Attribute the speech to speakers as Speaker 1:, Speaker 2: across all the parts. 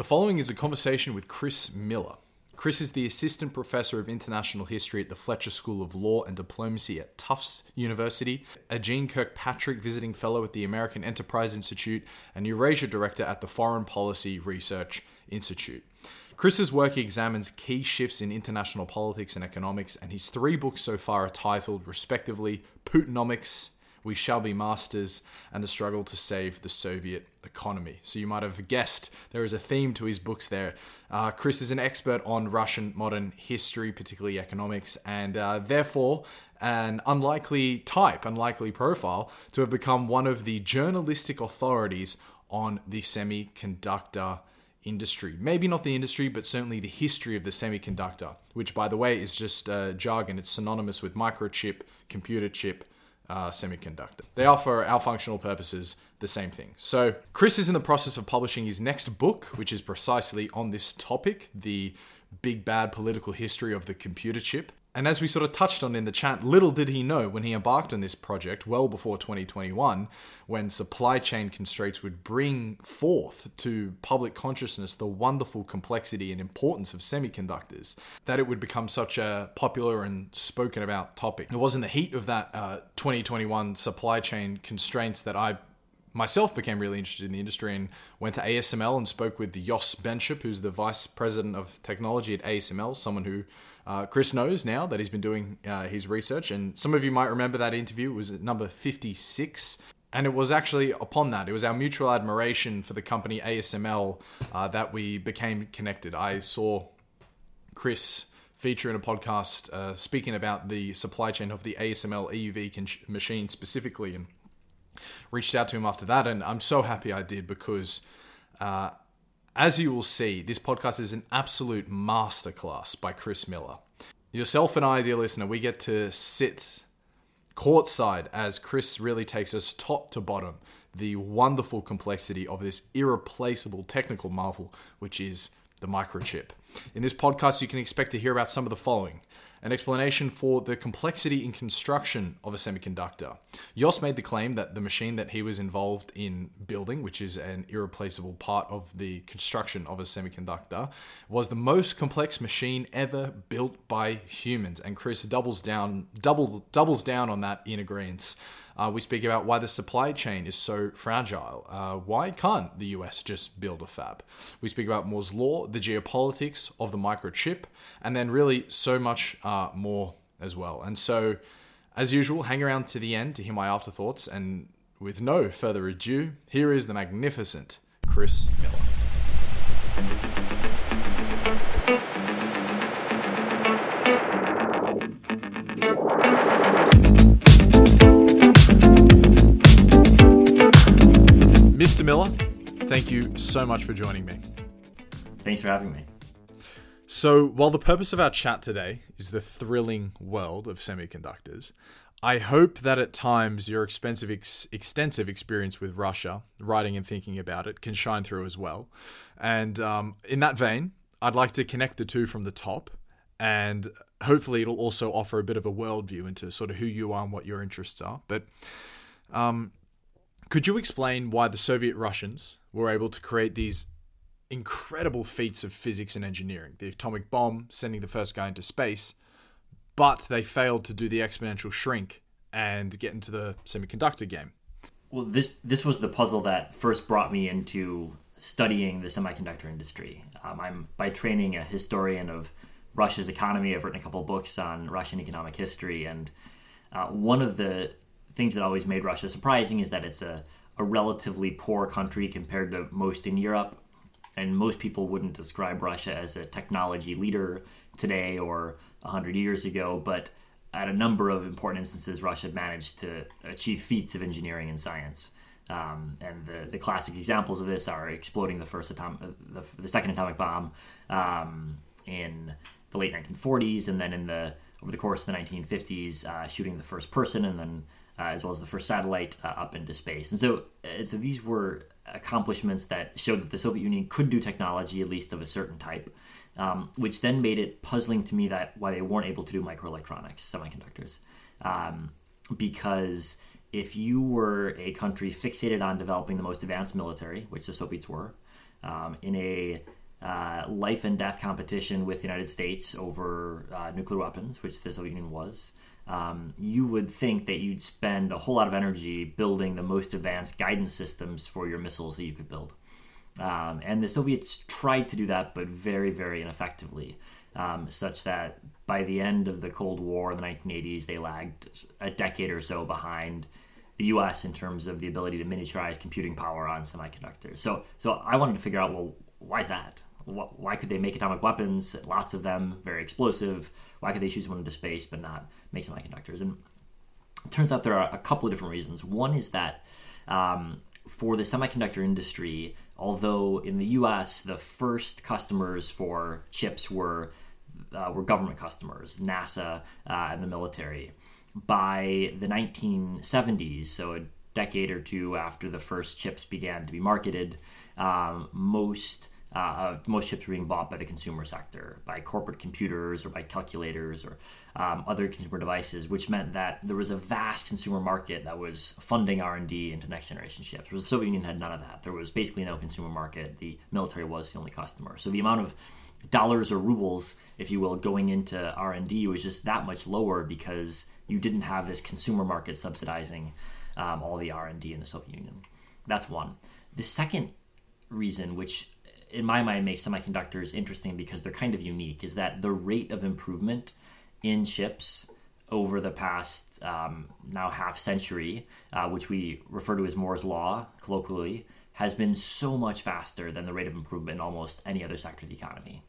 Speaker 1: The following is a conversation with Chris Miller. Chris is the Assistant Professor of International History at the Fletcher School of Law and Diplomacy at Tufts University, a Jeane Kirkpatrick Visiting Fellow at the American Enterprise Institute, and Eurasia Director at the Foreign Policy Research Institute. Chris's work examines key shifts in international politics and economics, and his three books so far are titled, respectively, Putinomics, We Shall Be Masters, and The Struggle to Save the Soviet Economy. So you might have guessed there is a theme to his books there. Uh, Chris is an expert on Russian modern history, particularly economics, and uh, therefore an unlikely type, unlikely profile to have become one of the journalistic authorities on the semiconductor industry. Maybe not the industry, but certainly the history of the semiconductor, which, by the way, is just uh, jargon. It's synonymous with microchip, computer chip, uh, semiconductor. They are, for our functional purposes, the same thing. So, Chris is in the process of publishing his next book, which is precisely on this topic the big bad political history of the computer chip. And as we sort of touched on in the chat, little did he know when he embarked on this project well before 2021, when supply chain constraints would bring forth to public consciousness the wonderful complexity and importance of semiconductors, that it would become such a popular and spoken about topic. It was in the heat of that uh, 2021 supply chain constraints that I myself became really interested in the industry and went to ASML and spoke with Jos Benschop, who's the vice president of technology at ASML, someone who uh, Chris knows now that he's been doing uh, his research, and some of you might remember that interview was at number 56. And it was actually upon that, it was our mutual admiration for the company ASML uh, that we became connected. I saw Chris feature in a podcast uh, speaking about the supply chain of the ASML EUV con- machine specifically and reached out to him after that. And I'm so happy I did because uh, as you will see, this podcast is an absolute masterclass by Chris Miller. Yourself and I, dear listener, we get to sit courtside as Chris really takes us top to bottom the wonderful complexity of this irreplaceable technical marvel, which is the microchip. In this podcast, you can expect to hear about some of the following an explanation for the complexity in construction of a semiconductor. Jos made the claim that the machine that he was involved in building, which is an irreplaceable part of the construction of a semiconductor, was the most complex machine ever built by humans. And Chris doubles down, double, doubles down on that in agreement. Uh, we speak about why the supply chain is so fragile. Uh, why can't the US just build a fab? We speak about Moore's Law, the geopolitics of the microchip, and then really so much uh, more as well. And so, as usual, hang around to the end to hear my afterthoughts. And with no further ado, here is the magnificent Chris Miller. Mr. Miller, thank you so much for joining me.
Speaker 2: Thanks for having me.
Speaker 1: So, while the purpose of our chat today is the thrilling world of semiconductors, I hope that at times your expensive ex- extensive experience with Russia, writing and thinking about it, can shine through as well. And um, in that vein, I'd like to connect the two from the top, and hopefully, it'll also offer a bit of a worldview into sort of who you are and what your interests are. But um, could you explain why the Soviet Russians were able to create these incredible feats of physics and engineering? The atomic bomb, sending the first guy into space, but they failed to do the exponential shrink and get into the semiconductor game.
Speaker 2: Well, this this was the puzzle that first brought me into studying the semiconductor industry. Um, I'm by training a historian of Russia's economy. I've written a couple books on Russian economic history, and uh, one of the things that always made Russia surprising is that it's a, a relatively poor country compared to most in Europe. And most people wouldn't describe Russia as a technology leader today or 100 years ago, but at a number of important instances, Russia managed to achieve feats of engineering and science. Um, and the, the classic examples of this are exploding the first atomic, the, the second atomic bomb um, in the late 1940s, and then in the over the course of the 1950s, uh, shooting the first person, and then uh, as well as the first satellite uh, up into space. And so, and so these were accomplishments that showed that the Soviet Union could do technology, at least of a certain type, um, which then made it puzzling to me that why they weren't able to do microelectronics, semiconductors, um, because if you were a country fixated on developing the most advanced military, which the Soviets were, um, in a uh, life and death competition with the United States over uh, nuclear weapons, which the Soviet Union was, um, you would think that you'd spend a whole lot of energy building the most advanced guidance systems for your missiles that you could build. Um, and the Soviets tried to do that, but very, very ineffectively, um, such that by the end of the Cold War in the 1980s, they lagged a decade or so behind the U.S. in terms of the ability to miniaturize computing power on semiconductors. So, so I wanted to figure out, well, why is that? Why could they make atomic weapons, lots of them, very explosive? Why could they shoot someone into space but not make semiconductors? And it turns out there are a couple of different reasons. One is that um, for the semiconductor industry, although in the U.S. the first customers for chips were uh, were government customers, NASA uh, and the military. By the 1970s, so a decade or two after the first chips began to be marketed, um, most uh, most chips were being bought by the consumer sector, by corporate computers or by calculators or um, other consumer devices, which meant that there was a vast consumer market that was funding R&D into next generation chips. The Soviet Union had none of that. There was basically no consumer market. The military was the only customer. So the amount of dollars or rubles, if you will, going into R&D was just that much lower because you didn't have this consumer market subsidizing um, all the R&D in the Soviet Union. That's one. The second reason, which in my mind makes semiconductors interesting because they're kind of unique is that the rate of improvement in chips over the past um, now half century, uh, which we refer to as Moore's law colloquially, has been so much faster than the rate of improvement in almost any other sector of the economy.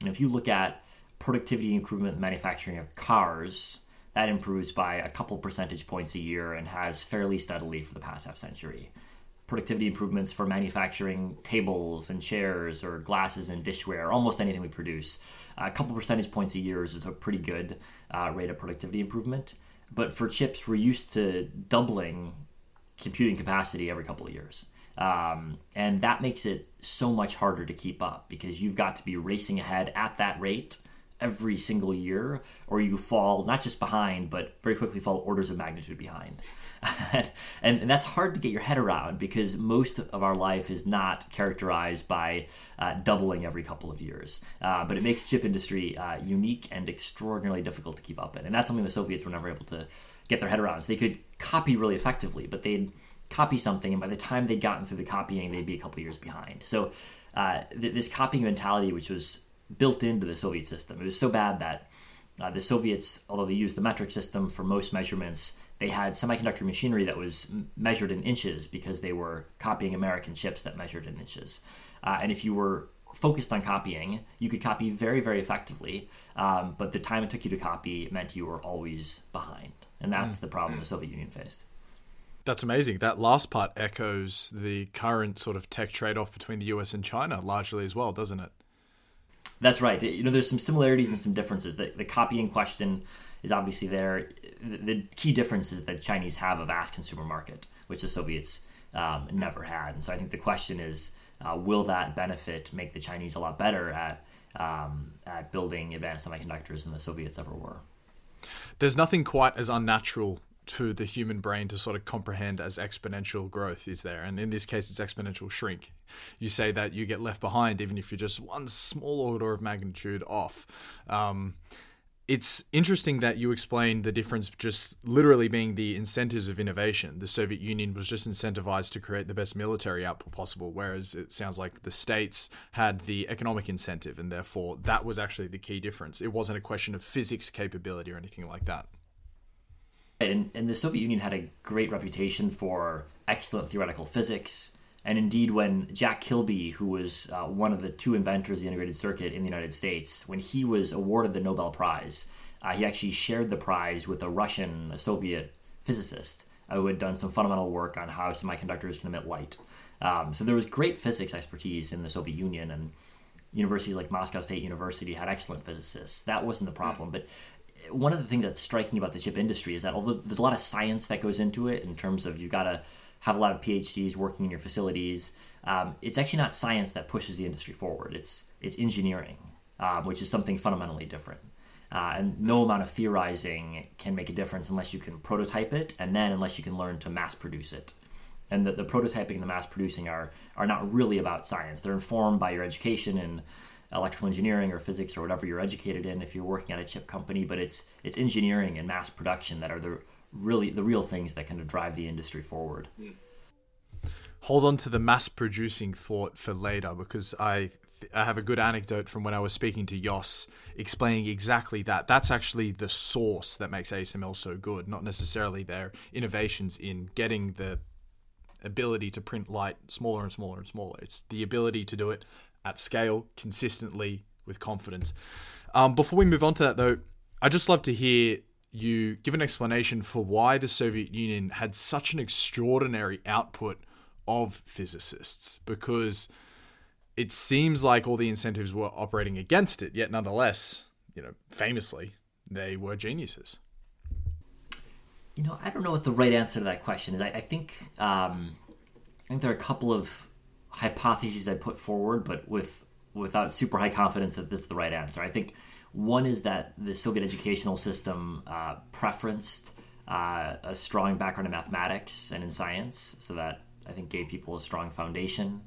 Speaker 2: And if you look at productivity improvement in manufacturing of cars, that improves by a couple percentage points a year and has fairly steadily for the past half century productivity improvements for manufacturing tables and chairs or glasses and dishware, almost anything we produce. a couple percentage points a year is a pretty good uh, rate of productivity improvement. But for chips, we're used to doubling computing capacity every couple of years. Um, and that makes it so much harder to keep up because you've got to be racing ahead at that rate every single year, or you fall not just behind, but very quickly fall orders of magnitude behind. and, and, that's hard to get your head around because most of our life is not characterized by uh, doubling every couple of years. Uh, but it makes chip industry uh, unique and extraordinarily difficult to keep up in. And that's something the Soviets were never able to get their head around. So they could copy really effectively, but they'd copy something, and by the time they'd gotten through the copying, they'd be a couple years behind. So uh, th- this copying mentality, which was built into the Soviet system, it was so bad that uh, the Soviets, although they used the metric system for most measurements, they had semiconductor machinery that was measured in inches because they were copying American chips that measured in inches. Uh, and if you were focused on copying, you could copy very, very effectively, um, but the time it took you to copy meant you were always behind. And that's mm. the problem the Soviet Union faced.
Speaker 1: That's amazing. That last part echoes the current sort of tech trade off between the US and China largely as well, doesn't it?
Speaker 2: That's right. You know, there's some similarities and some differences. The, the copying question is obviously there. The, the key difference is that Chinese have a vast consumer market, which the Soviets um, never had. And so I think the question is, uh, will that benefit make the Chinese a lot better at um, at building advanced semiconductors than the Soviets ever were?
Speaker 1: There's nothing quite as unnatural to the human brain to sort of comprehend as exponential growth is there and in this case it's exponential shrink you say that you get left behind even if you're just one small order of magnitude off um, it's interesting that you explain the difference just literally being the incentives of innovation. The Soviet Union was just incentivized to create the best military output possible, whereas it sounds like the states had the economic incentive, and therefore that was actually the key difference. It wasn't a question of physics capability or anything like that.
Speaker 2: And, and the Soviet Union had a great reputation for excellent theoretical physics. And indeed, when Jack Kilby, who was uh, one of the two inventors of the integrated circuit in the United States, when he was awarded the Nobel Prize, uh, he actually shared the prize with a Russian, a Soviet physicist uh, who had done some fundamental work on how semiconductors can emit light. Um, so there was great physics expertise in the Soviet Union, and universities like Moscow State University had excellent physicists. That wasn't the problem. But one of the things that's striking about the chip industry is that although there's a lot of science that goes into it in terms of you've got to have a lot of PhDs working in your facilities, um, it's actually not science that pushes the industry forward. It's it's engineering, um, which is something fundamentally different. Uh, and no amount of theorizing can make a difference unless you can prototype it, and then unless you can learn to mass produce it. and the, the prototyping and the mass producing are are not really about science. They're informed by your education in electrical engineering or physics or whatever you're educated in if you're working at a chip company. But it's it's engineering and mass production that are the really the real things that kind of drive the industry forward.
Speaker 1: Hold on to the mass producing thought for later because I I have a good anecdote from when I was speaking to Jos explaining exactly that. That's actually the source that makes ASML so good, not necessarily their innovations in getting the ability to print light smaller and smaller and smaller. It's the ability to do it at scale, consistently, with confidence. Um, before we move on to that, though, I'd just love to hear you give an explanation for why the Soviet Union had such an extraordinary output of physicists, because it seems like all the incentives were operating against it, yet nonetheless, you know, famously, they were geniuses.
Speaker 2: You know, I don't know what the right answer to that question is. I, I think um, I think there are a couple of hypotheses I put forward, but with without super high confidence that this is the right answer. I think one is that the Soviet educational system uh, preferenced uh, a strong background in mathematics and in science, so that I think gave people a strong foundation.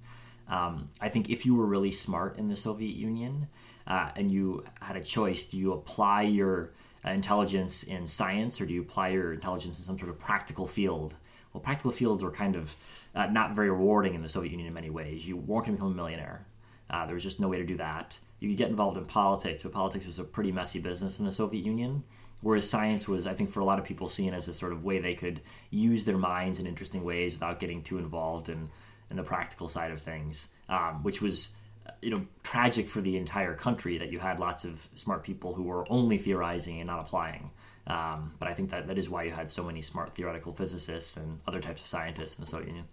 Speaker 2: Um, I think if you were really smart in the Soviet Union uh, and you had a choice, do you apply your uh, intelligence in science or do you apply your intelligence in some sort of practical field? Well, practical fields were kind of uh, not very rewarding in the Soviet Union in many ways. You weren't going to become a millionaire. Uh, there was just no way to do that. You could get involved in politics, but politics was a pretty messy business in the Soviet Union. Whereas science was, I think, for a lot of people seen as a sort of way they could use their minds in interesting ways without getting too involved in, in the practical side of things, um, which was, you know, tragic for the entire country that you had lots of smart people who were only theorizing and not applying. Um, but I think that that is why you had so many smart theoretical physicists and other types of scientists in the Soviet Union.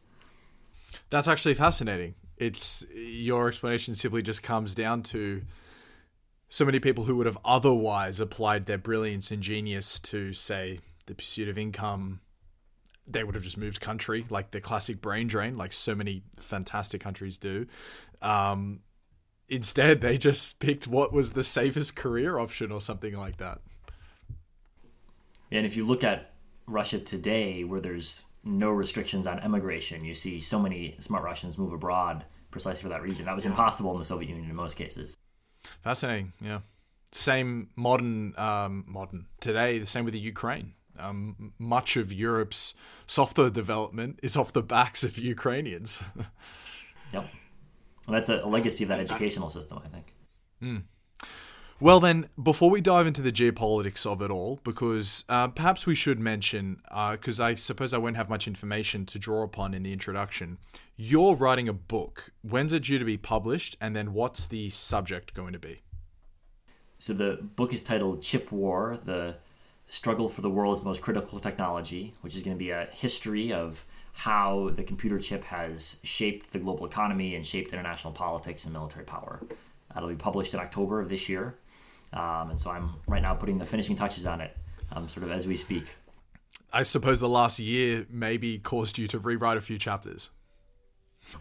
Speaker 1: That's actually fascinating. It's your explanation simply just comes down to so many people who would have otherwise applied their brilliance and genius to, say, the pursuit of income, they would have just moved country, like the classic brain drain, like so many fantastic countries do. Um, instead, they just picked what was the safest career option or something like that.
Speaker 2: And if you look at Russia today, where there's no restrictions on emigration. you see so many smart Russians move abroad precisely for that region. That was impossible in the Soviet Union in most cases.
Speaker 1: Fascinating. Yeah. Same modern, um, modern today. The same with the Ukraine. Um, much of Europe's software development is off the backs of Ukrainians.
Speaker 2: yep. Well, that's a, a, legacy of that educational system, I think.
Speaker 1: Mm. Well, then, before we dive into the geopolitics of it all, because uh, perhaps we should mention, because uh, I suppose I won't have much information to draw upon in the introduction, you're writing a book. When's it due to be published, and then what's the subject going to be?
Speaker 2: So, the book is titled Chip War The Struggle for the World's Most Critical Technology, which is going to be a history of how the computer chip has shaped the global economy and shaped international politics and military power. That'll be published in October of this year. Um, and so I'm right now putting the finishing touches on it, um, sort of as we speak.
Speaker 1: I suppose the last year maybe caused you to rewrite a few chapters.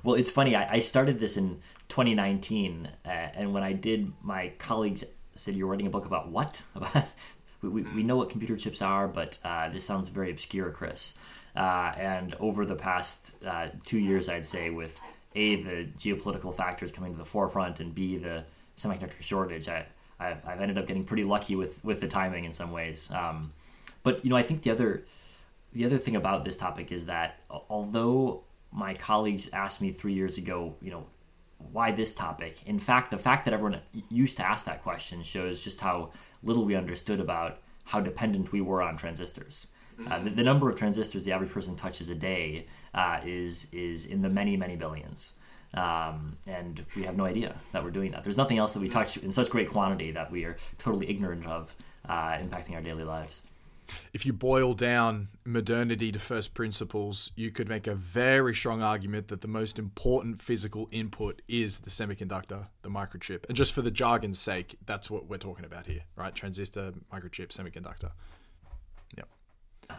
Speaker 2: Well, it's funny. I, I started this in 2019, uh, and when I did, my colleagues said, "You're writing a book about what?" we, we, we know what computer chips are, but uh, this sounds very obscure, Chris. Uh, and over the past uh, two years, I'd say, with a the geopolitical factors coming to the forefront, and b the semiconductor shortage, I I've, I've ended up getting pretty lucky with with the timing in some ways. Um, but you know, I think the other the other thing about this topic is that although my colleagues asked me three years ago, you know, why this topic? In fact, the fact that everyone used to ask that question shows just how little we understood about how dependent we were on transistors. Uh, the, the, number of transistors the average person touches a day uh, is is in the many many billions. Um, and we have no idea that we're doing that. There's nothing else that we touch in such great quantity that we are totally ignorant of uh, impacting our daily lives.
Speaker 1: If you boil down modernity to first principles, you could make a very strong argument that the most important physical input is the semiconductor, the microchip. And just for the jargon's sake, that's what we're talking about here, right? Transistor, microchip, semiconductor.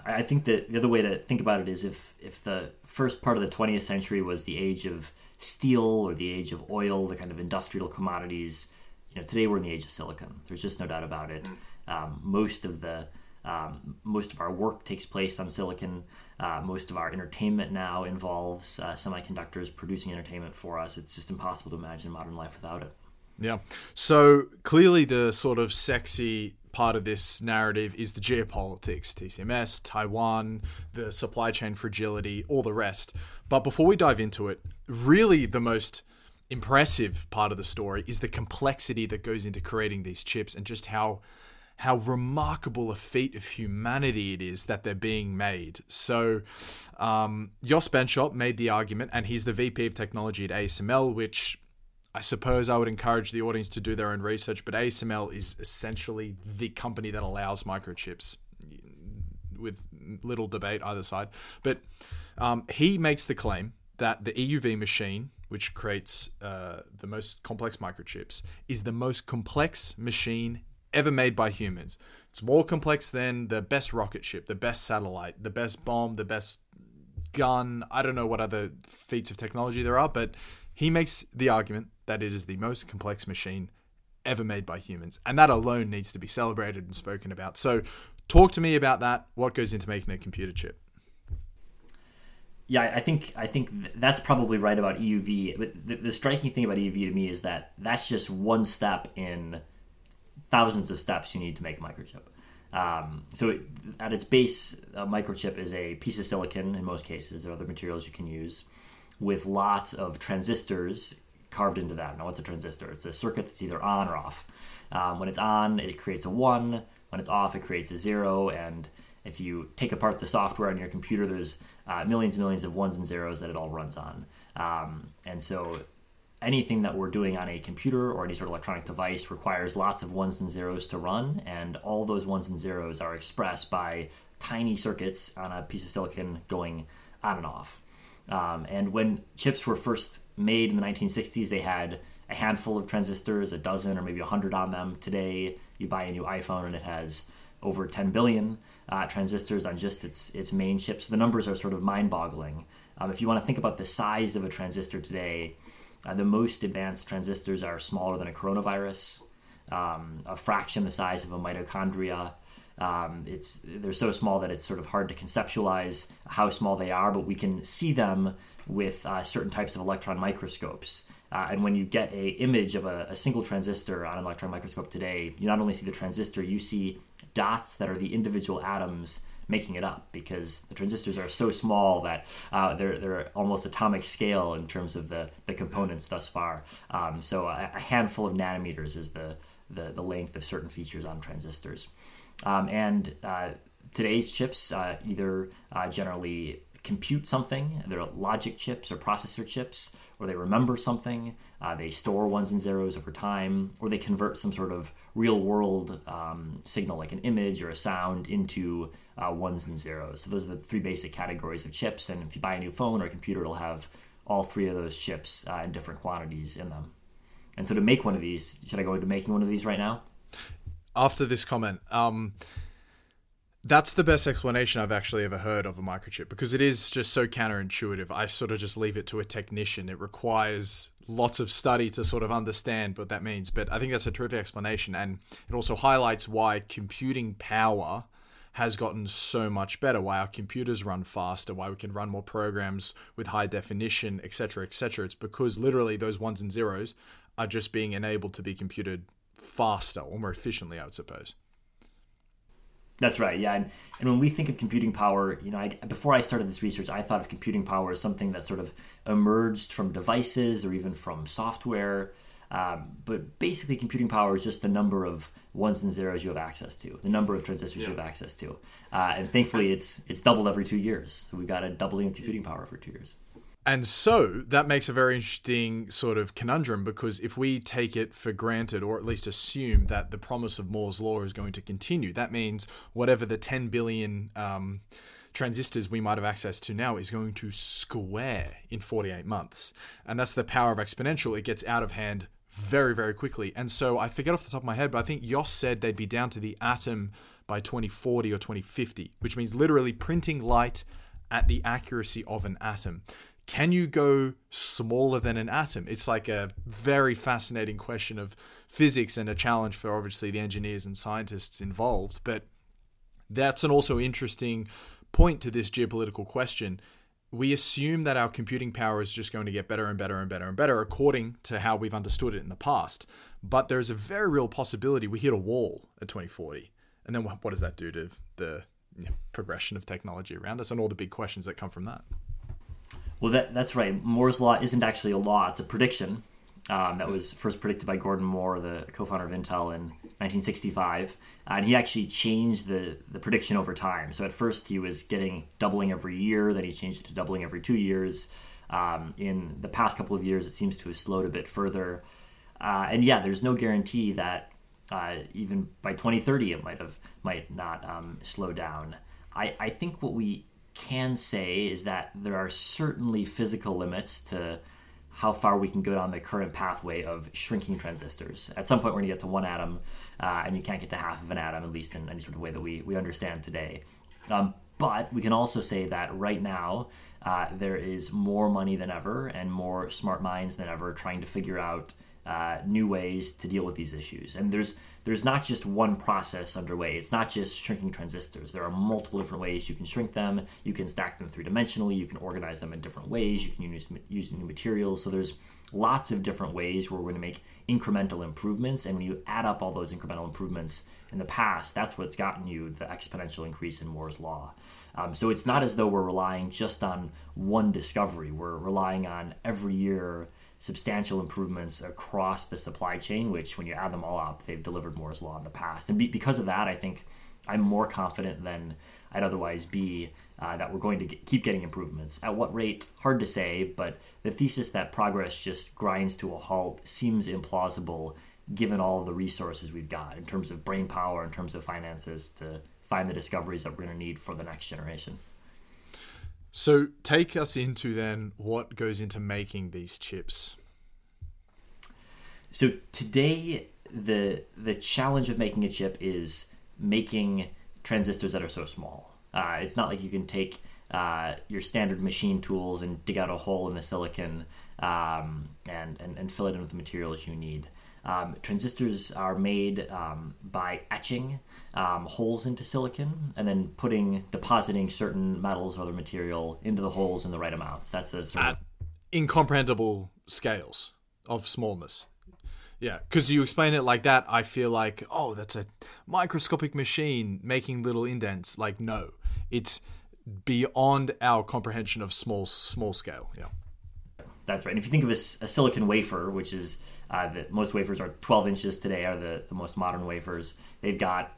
Speaker 2: I think that the other way to think about it is if if the first part of the 20th century was the age of steel or the age of oil, the kind of industrial commodities, you know, today we're in the age of silicon. There's just no doubt about it. Um, most of the Um, most of our work takes place on silicon. Uh, most of our entertainment now involves uh, semiconductors producing entertainment for us. It's just impossible to imagine modern life without it.
Speaker 1: Yeah. So clearly, the sort of sexy part of this narrative is the geopolitics, TCMS, Taiwan, the supply chain fragility, all the rest. But before we dive into it, really the most impressive part of the story is the complexity that goes into creating these chips and just how how remarkable a feat of humanity it is that they're being made. So, um, Jos Benschop made the argument, and he's the VP of technology at ASML, which I suppose I would encourage the audience to do their own research, but ASML is essentially the company that allows microchips with little debate either side. But um, he makes the claim that the EUV machine, which creates uh, the most complex microchips, is the most complex machine ever made by humans. It's more complex than the best rocket ship, the best satellite, the best bomb, the best gun. I don't know what other feats of technology there are, but he makes the argument that it is the most complex machine ever made by humans. And that alone needs to be celebrated and spoken about. So, talk to me about that. What goes into making a computer chip?
Speaker 2: Yeah, I think I think that's probably right about EUV. But the, the striking thing about EUV to me is that that's just one step in thousands of steps you need to make a microchip. Um, so it, at its base, a microchip is a piece of silicon in most cases. There are other materials you can use with lots of transistors carved into them. Now, what's a transistor? It's a circuit that's either on or off. Um, when it's on, it creates a one. When it's off, it creates a zero. And if you take apart the software on your computer, there's uh, millions and millions of ones and zeros that it all runs on. Um, and so anything that we're doing on a computer or any sort of electronic device requires lots of ones and zeros to run, and all those ones and zeros are expressed by tiny circuits on a piece of silicon going on and off. Um, and when chips were first made in the 1960s, they had a handful of transistors, a dozen or maybe a hundred on them. Today, you buy a new iPhone and it has over 10 billion uh, transistors on just its its main chip. So the numbers are sort of mind-boggling. Um, if you want to think about the size of a transistor today, uh, the most advanced transistors are smaller than a coronavirus, um, a fraction the size of a mitochondria. Um, it's they're so small that it's sort of hard to conceptualize how small they are, but we can see them with uh, certain types of electron microscopes. Uh, and when you get a image of a, a, single transistor on an electron microscope today, you not only see the transistor, you see dots that are the individual atoms making it up because the transistors are so small that uh, they're, they're almost atomic scale in terms of the, the components thus far. Um, so a, a, handful of nanometers is the, the, the, length of certain features on transistors. Um, and uh, today's chips uh, either uh, generally compute something. They're logic chips or processor chips, or they remember something. Uh, they store ones and zeros over time, or they convert some sort of real world um, signal, like an image or a sound, into uh, ones and zeros. So those are the three basic categories of chips. And if you buy a new phone or a computer, it'll have all three of those chips in different quantities in them. And so to make one of these, should I go into making one of these right now?
Speaker 1: After this comment, um, that's the best explanation I've actually ever heard of a microchip because it is just so counterintuitive. I sort of just leave it to a technician. It requires lots of study to sort of understand what that means. But I think that's a terrific explanation. And it also highlights why computing power has gotten so much better, why our computers run faster, why we can run more programs with high definition, etc., etc. It's because literally those ones and zeros are just being enabled to be computed faster or more efficiently, I would suppose.
Speaker 2: That's right. Yeah, and, and when we think of computing power, you know, I, before I started this research, I thought of computing power as something that sort of emerged from devices or even from software. Um, but basically, computing power is just the number of ones and zeros you have access to, the number of transistors yeah. you have access to, uh, and thankfully, it's it's doubled every two years. So we've got a doubling of computing power for two years.
Speaker 1: And so that makes a very interesting sort of conundrum because if we take it for granted, or at least assume that the promise of Moore's law is going to continue, that means whatever the 10 billion um, transistors we might have access to now is going to square in 48 months. And that's the power of exponential. It gets out of hand very, very quickly. And so I forget off the top of my head, but I think Jos said they'd be down to the atom by 2040 or 2050, which means literally printing light at the accuracy of an atom can you go smaller than an atom? It's like a very fascinating question of physics and a challenge for obviously the engineers and scientists involved. But That's an also interesting point to this geopolitical question. We assume that our computing power is just going to get better and better and better and better according to how we've understood it in the past. But there's a very real possibility we hit a wall at 2040. And then what does that do to the progression of technology around us and all the big questions that come from that?
Speaker 2: Well, that, that's right. Moore's law isn't actually a law; it's a prediction um, that was first predicted by Gordon Moore, the co-founder of Intel, in 1965, and he actually changed the the prediction over time. So at first he was getting doubling every year, then he changed it to doubling every two years. Um, in the past couple of years, it seems to have slowed a bit further. Uh, and yeah, there's no guarantee that uh, even by 2030 it might have might not um, slow down. I, I think what we can say is that there are certainly physical limits to how far we can go down the current pathway of shrinking transistors. At some point, we're going to get to one atom, uh, and you can't get to half of an atom, at least in any sort of way that we, we understand today. Um, but we can also say that right now, uh, there is more money than ever and more smart minds than ever trying to figure out uh, new ways to deal with these issues. And there's there's not just one process underway. It's not just shrinking transistors. There are multiple different ways you can shrink them. You can stack them three dimensionally. You can organize them in different ways. You can use use new materials. So there's lots of different ways where we're going to make incremental improvements. And when you add up all those incremental improvements in the past, that's what's gotten you the exponential increase in Moore's law. Um, so it's not as though we're relying just on one discovery. We're relying on every year substantial improvements across the supply chain, which, when you add them all up, they've delivered Moore's Law in the past. And be, because of that, I think I'm more confident than I'd otherwise be uh, that we're going to get, keep getting improvements. At what rate? Hard to say, but the thesis that progress just grinds to a halt seems implausible given all the resources we've got in terms of brain power, in terms of finances to find the discoveries that we're going to need for the next generation.
Speaker 1: So take us into then what goes into making these chips.
Speaker 2: So today the the challenge of making a chip is making transistors that are so small. Uh, it's not like you can take uh, your standard machine tools and dig out a hole in the silicon um, and, and, and fill it in with the materials you need. Um, transistors are made um, by etching um, holes into silicon and then putting depositing certain metals or other material into the holes in the right amounts. That's a sort
Speaker 1: of incomprehensible scales of smallness. Yeah, because you explain it like that, I feel like, oh, that's a microscopic machine making little indents. Like, no, it's beyond our comprehension of small small scale. Yeah.
Speaker 2: That's right. And if you think of a, a silicon wafer, which is uh, most wafers are 12 inches today, are the, the most modern wafers. They've got,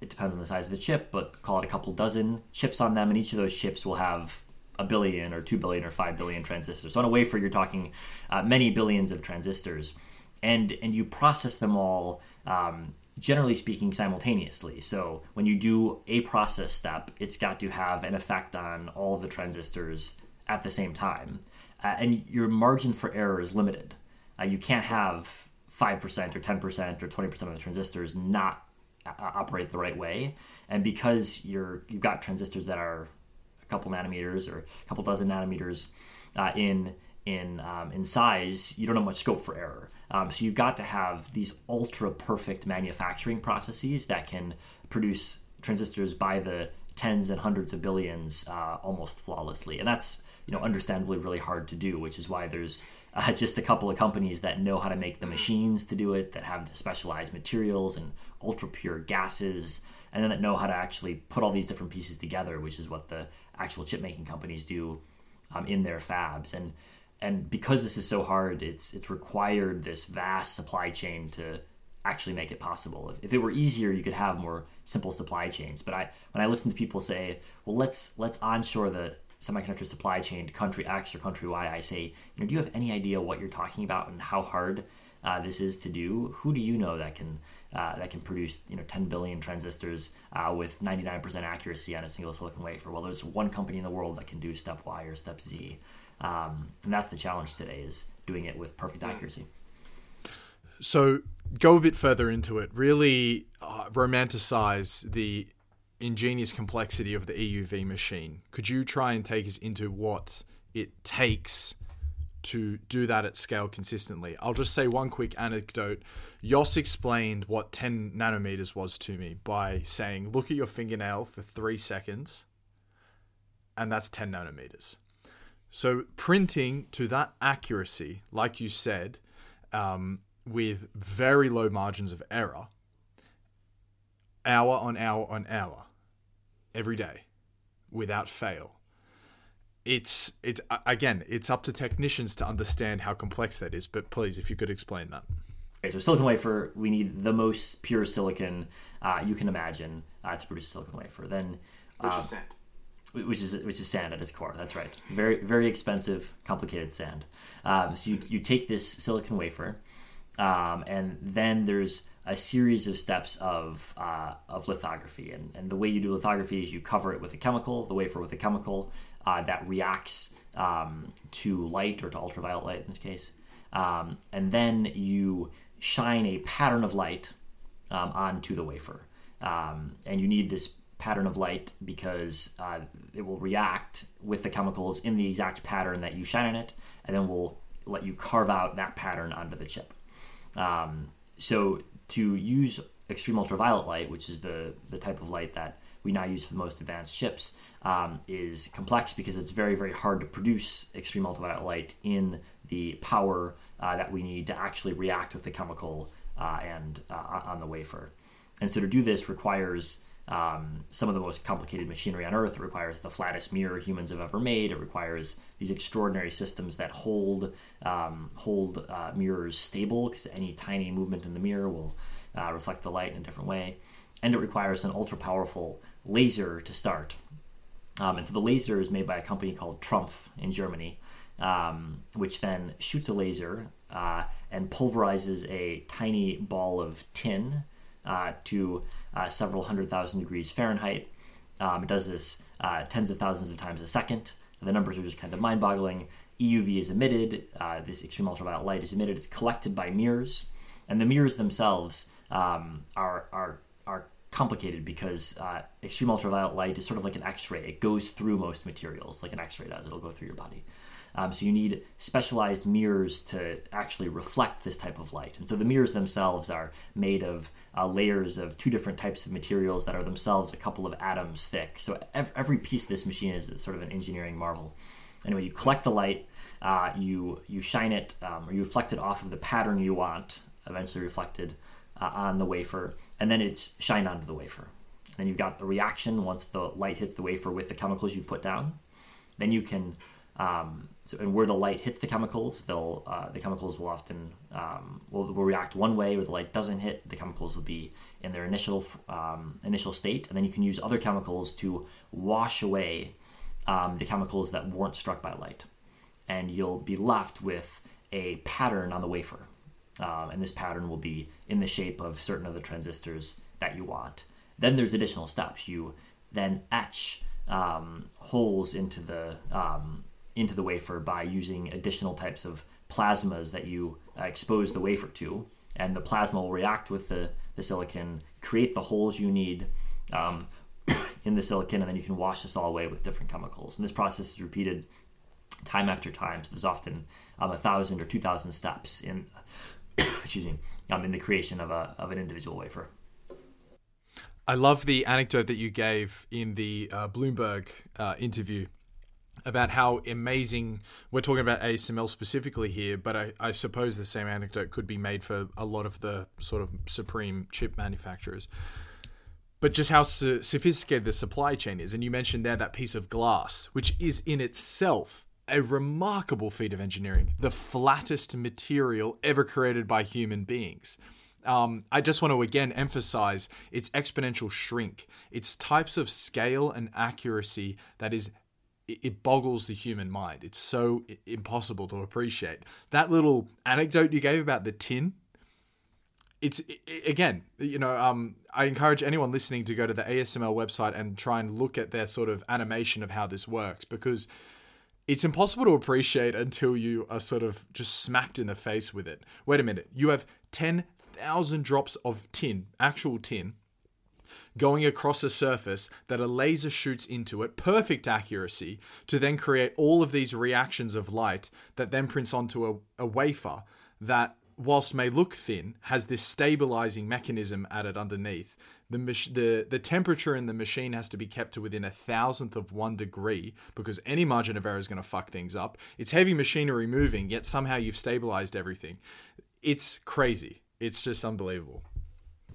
Speaker 2: it depends on the size of the chip, but call it a couple dozen chips on them, and each of those chips will have a billion or two billion or five billion transistors. So on a wafer, you're talking uh, many billions of transistors, and and you process them all. Um, generally speaking, simultaneously. So when you do a process step, it's got to have an effect on all the transistors at the same time uh, and your margin for error is limited. Uh, you can't have 5% or 10% or 20% of the transistors not uh, operate the right way. And because you're, you've got transistors that are a couple nanometers or a couple dozen nanometers uh, in, in, um, in size, you don't have much scope for error. Um, so you've got to have these ultra perfect manufacturing processes that can produce transistors by the tens and hundreds of billions uh, almost flawlessly. And that's you know understandably really hard to do which is why there's uh, just a couple of companies that know how to make the machines to do it that have the specialized materials and ultra pure gases and then that know how to actually put all these different pieces together which is what the actual chip making companies do um, in their fabs and and because this is so hard it's it's required this vast supply chain to actually make it possible if, if it were easier you could have more simple supply chains but i when i listen to people say well let's let's onshore the semiconductor supply chain to country X or country Y, I say, you know, do you have any idea what you're talking about and how hard uh, this is to do? Who do you know that can uh, that can produce you know 10 billion transistors uh, with 99% accuracy on a single silicon wafer? Well, there's one company in the world that can do step Y or step Z, um, and that's the challenge today: is doing it with perfect accuracy.
Speaker 1: So go a bit further into it. Really uh, romanticize the ingenious complexity of the EUV machine. Could you try and take us into what it takes to do that at scale consistently. I'll just say one quick anecdote. Jos explained what 10 nanometers was to me by saying, look at your fingernail for three seconds, and that's 10 nanometers. So, printing to that accuracy, like you said, um, with very low margins of error, hour on hour on hour, every day, without fail. It's it's again it's up to technicians to understand how complex that is but please if you could explain that.
Speaker 2: Okay, so silicon wafer we need the most pure silicon uh, you can imagine uh, to produce silicon wafer. Then
Speaker 3: which is um, sand.
Speaker 2: which is which is sand at its core. That's right. Very very expensive complicated sand. Um, so you, you take this silicon wafer um, and then there's a series of steps of, uh, of lithography. And, and the way you do lithography is you cover it with a chemical, the wafer with a chemical, uh, that reacts um, to light or to ultraviolet light in this case. Um, and then you shine a pattern of light um, onto the wafer. Um, and you need this pattern of light because uh, it will react with the chemicals in the exact pattern that you shine in it, and then will let you carve out that pattern onto the chip. Um, so to use extreme ultraviolet light, which is the, the type of light that we now use for most advanced chips, um, is complex because it's very, very hard to produce extreme ultraviolet light in the power uh, that we need to actually react with the chemical uh, and uh, on the wafer. And so to do this requires um, some of the most complicated machinery on Earth. Requires the flattest mirror humans have ever made. It requires these extraordinary systems that hold um, hold uh, mirrors stable because any tiny movement in the mirror will uh, reflect the light in a different way. And it requires an ultra powerful laser to start. Um, and so the laser is made by a company called Trumpf in Germany, um, which then shoots a laser uh, and pulverizes a tiny ball of tin uh, to uh, several hundred thousand degrees Fahrenheit. Um, it does this uh, tens of thousands of times a second. The numbers are just kind of mind boggling. EUV is emitted, uh, this extreme ultraviolet light is emitted, it's collected by mirrors, and the mirrors themselves um, are, are, are complicated because uh, extreme ultraviolet light is sort of like an X-ray. It goes through most materials, like an X-ray does. It'll go through your body. Um, so you need specialized mirrors to actually reflect this type of light. And so the mirrors themselves are made of uh, layers of two different types of materials that are themselves a couple of atoms thick. So ev- every piece of this machine is sort of an engineering marvel. Anyway, you collect the light, uh, you you shine it, um, or you reflect it off of the pattern you want, eventually reflected uh, on the wafer, and then it's shined onto the wafer. Then you've got the reaction once the light hits the wafer with the chemicals you put down. Then you can, um, so and where the light hits the chemicals, they'll uh, the chemicals will often um, will, will react one way. Where the light doesn't hit, the chemicals will be in their initial um, initial state, and then you can use other chemicals to wash away um, the chemicals that weren't struck by light, and you'll be left with a pattern on the wafer. Um, and this pattern will be in the shape of certain of the transistors that you want. Then there's additional steps. You then etch um, holes into the um, into the wafer by using additional types of plasmas that you uh, expose the wafer to, and the plasma will react with the, the silicon, create the holes you need um, in the silicon, and then you can wash this all away with different chemicals. And this process is repeated time after time. So there's often um, a thousand or two thousand steps in excuse me, um, in the creation of a of an individual wafer.
Speaker 1: I love the anecdote that you gave in the uh, Bloomberg uh, interview about how amazing we're talking about ASML specifically here, but I, I, suppose the same anecdote could be made for a lot of the sort of supreme chip manufacturers. But just how so sophisticated the supply chain is, and you mentioned there that piece of glass, which is in itself a remarkable feat of engineering, the flattest material ever created by human beings. Um, I just want to again emphasize its exponential shrink, its types of scale and accuracy that is it boggles the human mind. It's so impossible to appreciate. That little anecdote you gave about the tin, it's again, you know, um, I encourage anyone listening to go to the ASML website and try and look at their sort of animation of how this works because it's impossible to appreciate until you are sort of just smacked in the face with it. Wait a minute, you have 10,000 drops of tin, actual tin, going across a surface that a laser shoots into at perfect accuracy to then create all of these reactions of light that then prints onto a, a wafer that whilst may look thin, has this stabilizing mechanism added underneath. The, mach- the, the temperature in the machine has to be kept to within a thousandth of one degree because any margin of error is going to fuck things up. It's heavy machinery moving, yet somehow you've stabilized everything. It's crazy. It's just unbelievable.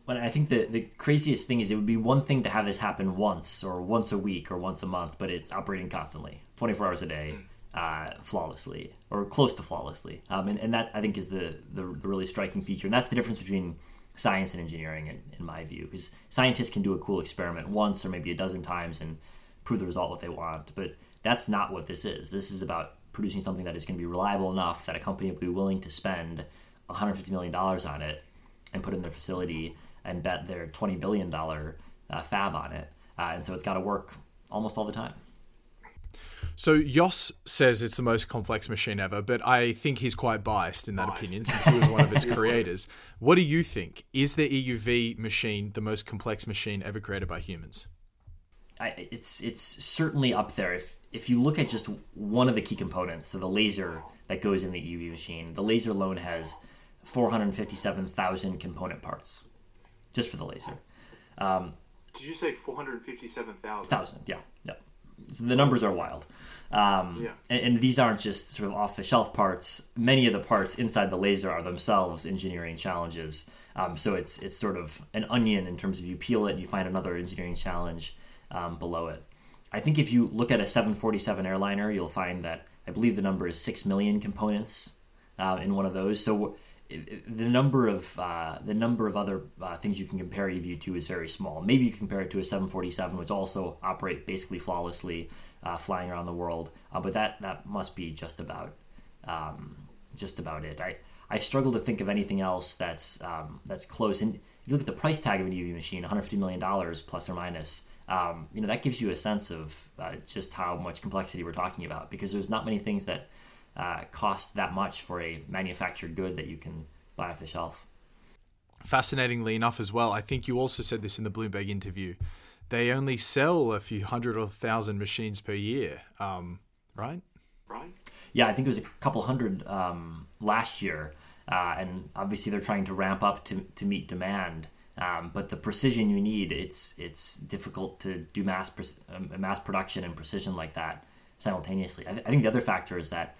Speaker 2: But I think the, the craziest thing is it would be one thing to have this happen once or once a week or once a month, but it's operating constantly, 24 hours a day. Mm uh, flawlessly or close to flawlessly. Um, and, and that I think is the, the, the really striking feature. And that's the difference between science and engineering, in, in my view, because scientists can do a cool experiment once or maybe a dozen times and prove the result what they want. But that's not what this is. This is about producing something that is going to be reliable enough that a company will be willing to spend $150 million on it and put in their facility and bet their $20 billion uh, fab on it. Uh, and so it's got to work almost all the time.
Speaker 1: So Jos says it's the most complex machine ever, but I think he's quite biased in that biased. opinion since he was one of its creators. What do you think? Is the EUV machine the most complex machine ever created by humans?
Speaker 2: I, it's it's certainly up there. If if you look at just one of the key components, so the laser that goes in the EUV machine, the laser alone has 457,000 component parts, just for the laser. Um,
Speaker 3: Did you say 457,000?
Speaker 2: Thousand, yeah, yeah so the numbers are wild. Um, yeah. and, and, these aren't just sort of off the shelf parts. Many of the parts inside the laser are themselves engineering challenges. Um, so it's it's sort of an onion in terms of you peel it and you find another engineering challenge um, below it. I think if you look at a 747 airliner, you'll find that I believe the number is six million components uh, in one of those. So the number of uh, the number of other uh, things you can compare EUV to is very small. Maybe you compare it to a 747, which also operate basically flawlessly, uh, flying around the world. Uh, but that that must be just about um, just about it. I I struggle to think of anything else that's um, that's close. And if you look at the price tag of an EUV machine, 150 million dollars plus or minus. Um, you know that gives you a sense of uh, just how much complexity we're talking about because there's not many things that uh, cost that much for a manufactured good that you can buy off the shelf.
Speaker 1: Fascinatingly enough, as well, I think you also said this in the Bloomberg interview. They only sell a few hundred or thousand machines per year, um, right?
Speaker 3: Right.
Speaker 2: Yeah, I think it was a couple hundred um, last year, uh, and obviously they're trying to ramp up to, to meet demand. Um, but the precision you need, it's it's difficult to do mass um, mass production and precision like that simultaneously. I, th- I think the other factor is that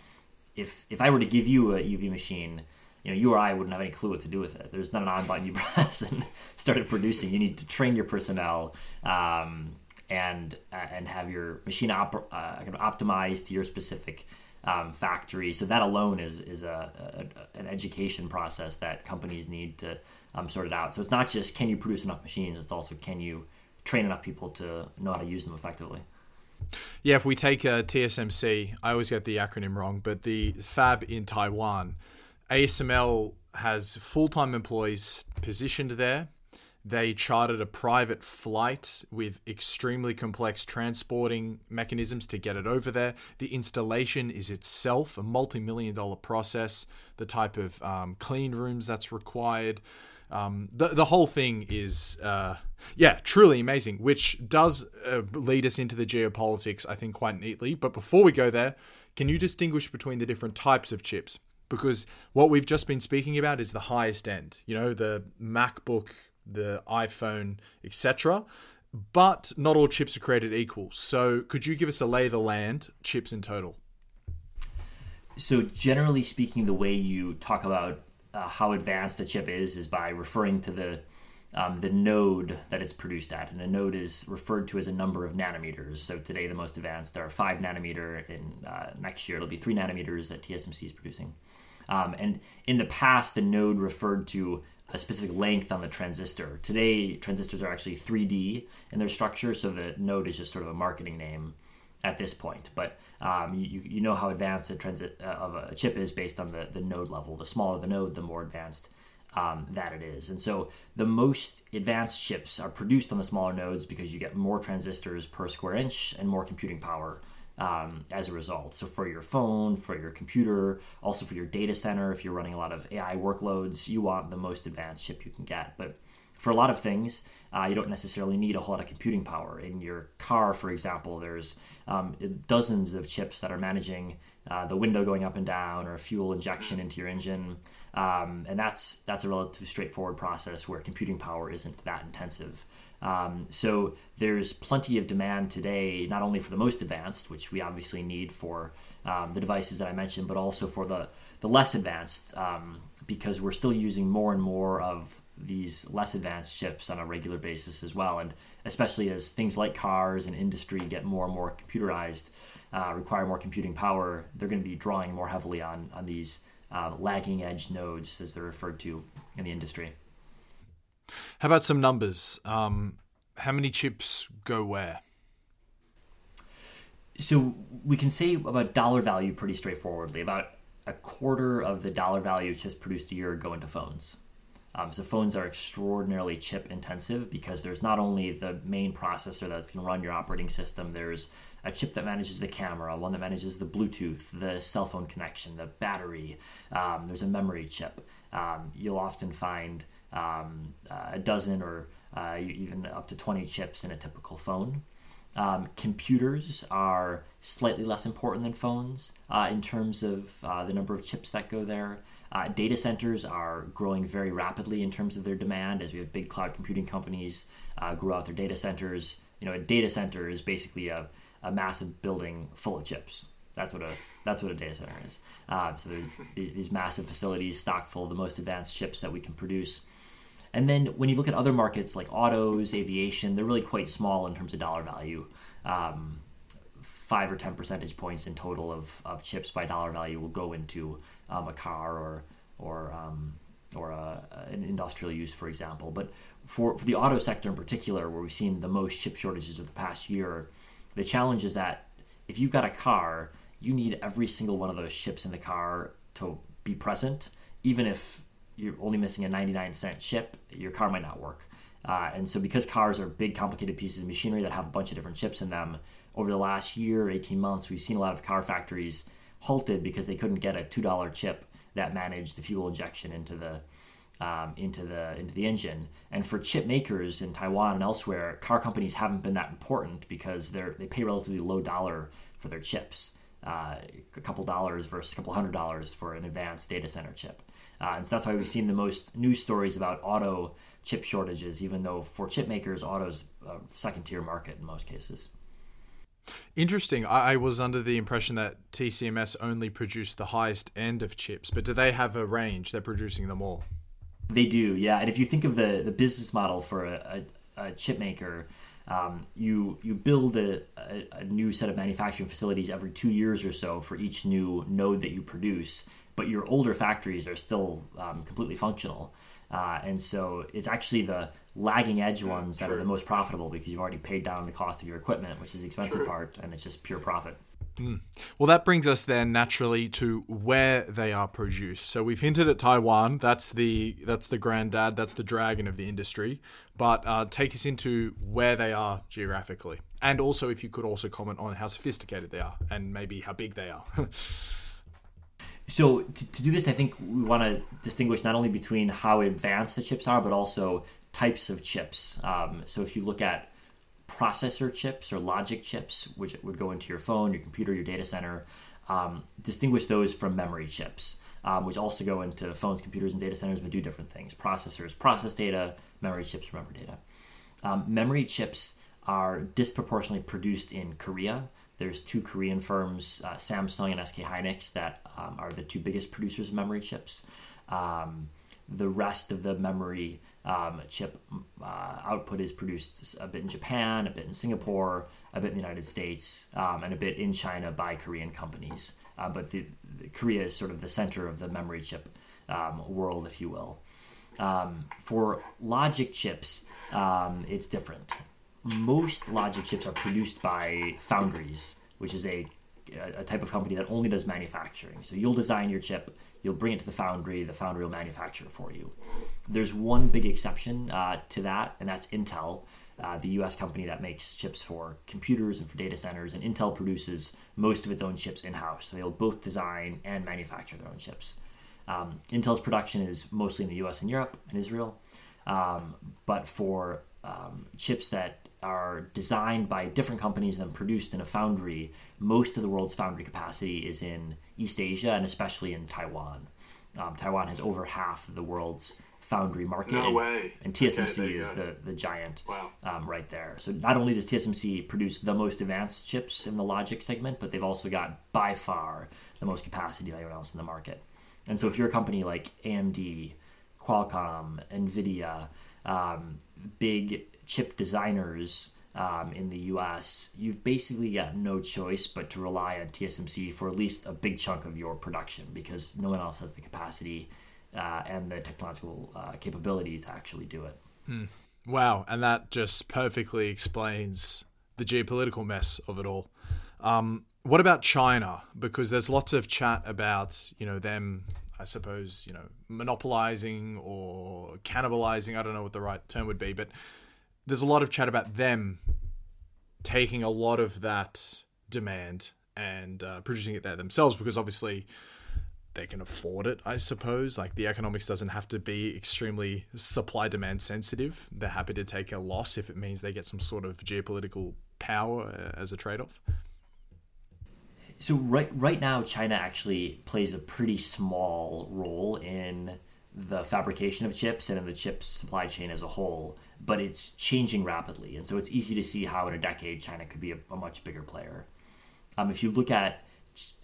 Speaker 2: if if I were to give you a EUV machine, you know, you or I wouldn't have any clue what to do with it. There's not an on button you press and started producing. You need to train your personnel um, and uh, and have your machine op- uh, optimized to your specific um, factory. So that alone is is a, a, an education process that companies need to um, sort it out. So it's not just can you produce enough machines. It's also can you train enough people to know how to use them effectively.
Speaker 1: Yeah, if we take uh, TSMC, I always get the acronym wrong, but the fab in Taiwan, ASML has full time employees positioned there. They chartered a private flight with extremely complex transporting mechanisms to get it over there. The installation is itself a multi million dollar process, the type of um, clean rooms that's required. Um, the the whole thing is, uh, yeah, truly amazing, which does uh, lead us into the geopolitics, I think, quite neatly. But before we go there, can you distinguish between the different types of chips? Because what we've just been speaking about is the highest end, you know, the MacBook, the iPhone, etc. But not all chips are created equal. So, could you give us a lay of the land, chips in total?
Speaker 2: So, generally speaking, the way you talk about uh, how advanced a chip is is by referring to the um, the node that it's produced at, and a node is referred to as a number of nanometers. So today, the most advanced are five nanometer, and uh, next year it'll be three nanometers that TSMC is producing. Um, and in the past, the node referred to a specific length on the transistor. Today, transistors are actually 3D in their structure, so the node is just sort of a marketing name at this point. But um, you, you know how advanced a transit uh, of a chip is based on the, the node level. The smaller the node, the more advanced um, that it is. And so the most advanced chips are produced on the smaller nodes because you get more transistors per square inch and more computing power um, as a result. So for your phone, for your computer, also for your data center, if you're running a lot of AI workloads, you want the most advanced chip you can get. But for a lot of things, uh, you don't necessarily need a whole lot of computing power. In your car, for example, there's um, dozens of chips that are managing uh, the window going up and down or fuel injection into your engine, um, and that's that's a relatively straightforward process where computing power isn't that intensive. Um, so there's plenty of demand today, not only for the most advanced, which we obviously need for um, the devices that I mentioned, but also for the the less advanced, um, because we're still using more and more of these less advanced chips on a regular basis as well. And especially as things like cars and industry get more and more computerized, uh, require more computing power, they're going to be drawing more heavily on, on these uh, lagging edge nodes, as they're referred to in the industry.
Speaker 1: How about some numbers? Um, how many chips go where?
Speaker 2: So we can say about dollar value pretty straightforwardly. About a quarter of the dollar value of chips produced a year go into phones. Um, so phones are extraordinarily chip intensive because there's not only the main processor that's going to run your operating system. There's a chip that manages the camera, one that manages the Bluetooth, the cell phone connection, the battery. Um, there's a memory chip. Um, you'll often find um, a dozen or uh, even up to 20 chips in a typical phone. Um, computers are slightly less important than phones uh, in terms of uh, the number of chips that go there. Uh, data centers are growing very rapidly in terms of their demand as we have big cloud computing companies uh, grow out their data centers. You know, a data center is basically a, a massive building full of chips. That's what a that's what a data center is. Uh, so these massive facilities stocked full of the most advanced chips that we can produce. And then when you look at other markets like autos, aviation, they're really quite small in terms of dollar value. Um, five or ten percentage points in total of, of chips by dollar value will go into um, a car or or um, or a, an industrial use, for example. But for, for the auto sector in particular, where we've seen the most chip shortages of the past year, the challenge is that if you've got a car, you need every single one of those chips in the car to be present, even if you're only missing a 99 cent chip, your car might not work. Uh, and so, because cars are big, complicated pieces of machinery that have a bunch of different chips in them, over the last year, 18 months, we've seen a lot of car factories halted because they couldn't get a two dollar chip that managed the fuel injection into the um, into the into the engine. And for chip makers in Taiwan and elsewhere, car companies haven't been that important because they're they pay relatively low dollar for their chips, uh, a couple dollars versus a couple hundred dollars for an advanced data center chip. Uh, and so that's why we've seen the most news stories about auto chip shortages, even though for chip makers, auto's a second tier market in most cases.
Speaker 1: Interesting. I was under the impression that TCMS only produced the highest end of chips, but do they have a range? They're producing them all.
Speaker 2: They do, yeah. And if you think of the, the business model for a, a, a chip maker, um, you you build a, a, a, new set of manufacturing facilities every two years or so for each new node that you produce, but your older factories are still um, completely functional. Uh, and so it's actually the lagging edge ones that are the most profitable because you've already paid down the cost of your equipment, which is the expensive part, and it's just pure profit.
Speaker 1: Mm. Well, that brings us then naturally to where they are produced. So we've hinted at Taiwan. That's the that's the granddad. That's the dragon of the industry. But uh, take us into where they are geographically, and also if you could also comment on how sophisticated they are, and maybe how big they are.
Speaker 2: So to, to do this, I think we want to distinguish not only between how advanced the chips are, but also types of chips. Um, so if you look at processor chips or logic chips, which would go into your phone, your computer, your data center, um, distinguish those from memory chips, um, which also go into phones, computers, and data centers, but do different things. Processors process data, memory chips remember data. Um, memory chips are disproportionately produced in Korea. There's two Korean firms, uh, Samsung and SK Hynix, that um, are the two biggest producers of memory chips. Um, the rest of the memory um, chip uh, output is produced a bit in Japan, a bit in Singapore, a bit in the United States, um, and a bit in China by Korean companies. Uh, but the, the Korea is sort of the center of the memory chip um, world, if you will. Um, for logic chips, it's different most logic chips are produced by foundries, which is a, a type of company that only does manufacturing. So you'll design your chip, you'll bring it to the foundry, the foundry will manufacture it for you. There's one big exception uh, to that, and that's Intel, uh, the US company that makes chips for computers and for data centers. And Intel produces most of its own chips in house. So they'll both design and manufacture their own chips. Um, Intel's production is mostly in the US and Europe and Israel. Um, but for um, chips that are designed by different companies and then produced in a foundry, most of the world's foundry capacity is in East Asia and especially in Taiwan. Um, Taiwan has over half of the world's foundry market.
Speaker 3: No
Speaker 2: and,
Speaker 3: way.
Speaker 2: And TSMC
Speaker 3: Okay,
Speaker 2: is the, the giant
Speaker 3: Wow.
Speaker 2: um, right there. So not only does TSMC produce the most advanced chips in the logic segment, but they've also got by far the most capacity of anyone else in the market. And so if you're a company like AMD, Qualcomm, NVIDIA, um, big chip designers um, in the US, you've basically got no choice but to rely on TSMC for at least a big chunk of your production because no one else has the capacity uh, and the technological uh, capability to actually do it.
Speaker 1: Wow, and that just perfectly explains the geopolitical mess of it all. Um, what about China? Because there's lots of chat about you know them, I suppose you know monopolizing or cannibalizing. I don't know what the right term would be, but there's a lot of chat about them taking a lot of that demand and uh, producing it there themselves because obviously they can afford it, I suppose. Like the economics doesn't have to be extremely supply demand sensitive. They're happy to take a loss if it means they get some sort of geopolitical power uh, as a trade off.
Speaker 2: So right right now, China actually plays a pretty small role in the fabrication of chips and in the chip supply chain as a whole. But it's changing rapidly, and so it's easy to see how in a decade China could be a, a much bigger player. Um, if you look at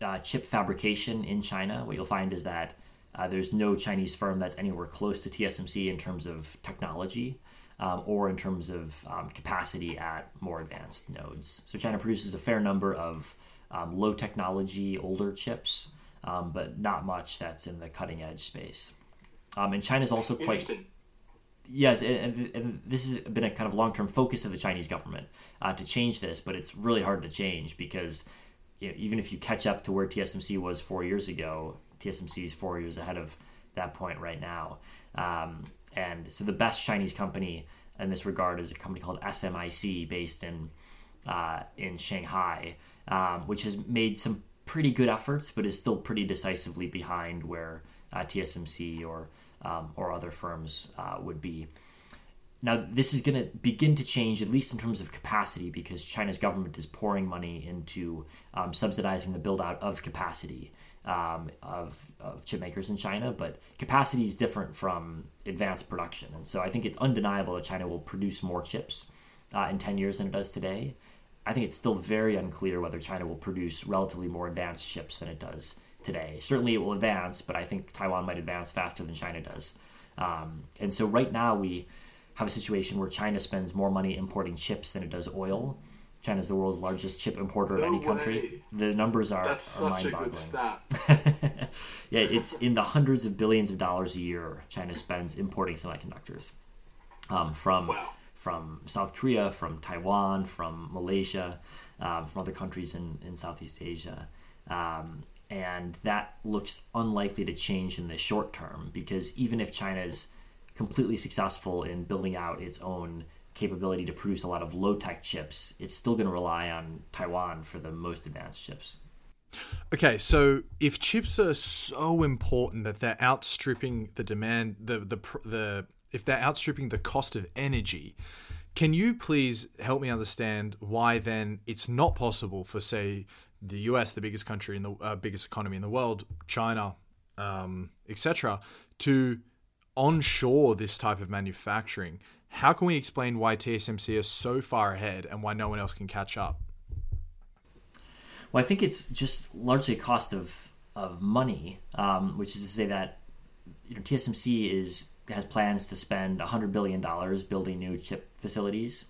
Speaker 2: uh, chip fabrication in China, what you'll find is that uh, there's no Chinese firm that's anywhere close to TSMC in terms of technology um, or in terms of um, capacity at more advanced nodes. So China produces a fair number of um, low technology, older chips, um, but not much that's in the cutting edge space. Um, and China's also quite yes, and, and, this has been a kind of long term focus of the Chinese government uh, to change this, but it's really hard to change because you know, even if you catch up to where TSMC was four years ago, TSMC is four years ahead of that point right now. Um, and so the best Chinese company in this regard is a company called SMIC based in uh, in Shanghai, um, which has made some pretty good efforts, but is still pretty decisively behind where uh, TSMC or um, or other firms uh, would be. Now, this is going to begin to change, at least in terms of capacity, because China's government is pouring money into um, subsidizing the build out of capacity um, of, of chip makers in China. But capacity is different from advanced production. And so I think it's undeniable that China will produce more chips uh, in 10 years than it does today. I think it's still very unclear whether China will produce relatively more advanced chips than it does today. Certainly, it will advance, but I think Taiwan might advance faster than China does. Um, and so, right now, we have a situation where China spends more money importing chips than it does oil. China is the world's largest chip importer of
Speaker 3: No
Speaker 2: any country. The numbers are,
Speaker 3: That's
Speaker 2: are mind-boggling. Yeah, it's in the hundreds of billions of dollars a year China spends importing semiconductors um, from
Speaker 3: Wow.
Speaker 2: from South Korea, from Taiwan, from Malaysia, um, from other countries in, in Southeast Asia. Um, and that looks unlikely to change in the short term because even if China is completely successful in building out its own capability to produce a lot of low tech chips, it's still going to rely on Taiwan for the most advanced chips.
Speaker 1: Okay, so if chips are so important that they're outstripping the demand, the the the if they're outstripping the cost of energy, can you please help me understand why then it's not possible for say the U.S., the biggest country in the uh, biggest economy in the world, China, um, etc., to onshore this type of manufacturing? How can we explain why TSMC is so far ahead and why no one else can catch up?
Speaker 2: Well, I think it's just largely a cost of of money, um, which is to say that you know TSMC is has plans to spend hundred billion dollars building new chip facilities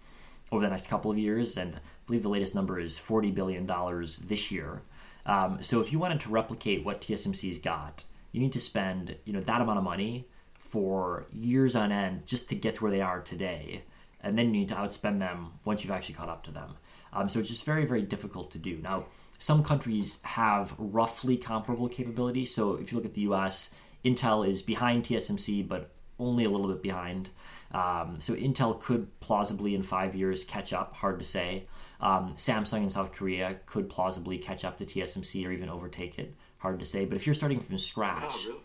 Speaker 2: over the next couple of years, and believe the latest number is forty billion dollars this year. Um, so if you wanted to replicate what TSMC's got, you need to spend you know that amount of money for years on end just to get to where they are today, and then you need to outspend them once you've actually caught up to them. Um, so it's just very very difficult to do now some countries have roughly comparable capabilities. So if you look at the US, Intel is behind TSMC, but only a little bit behind. Um, so Intel could plausibly in five years catch up, hard to say. Um, Samsung in South Korea could plausibly catch up to TSMC or even overtake it, hard to say. But if you're starting from scratch,
Speaker 3: Oh, really?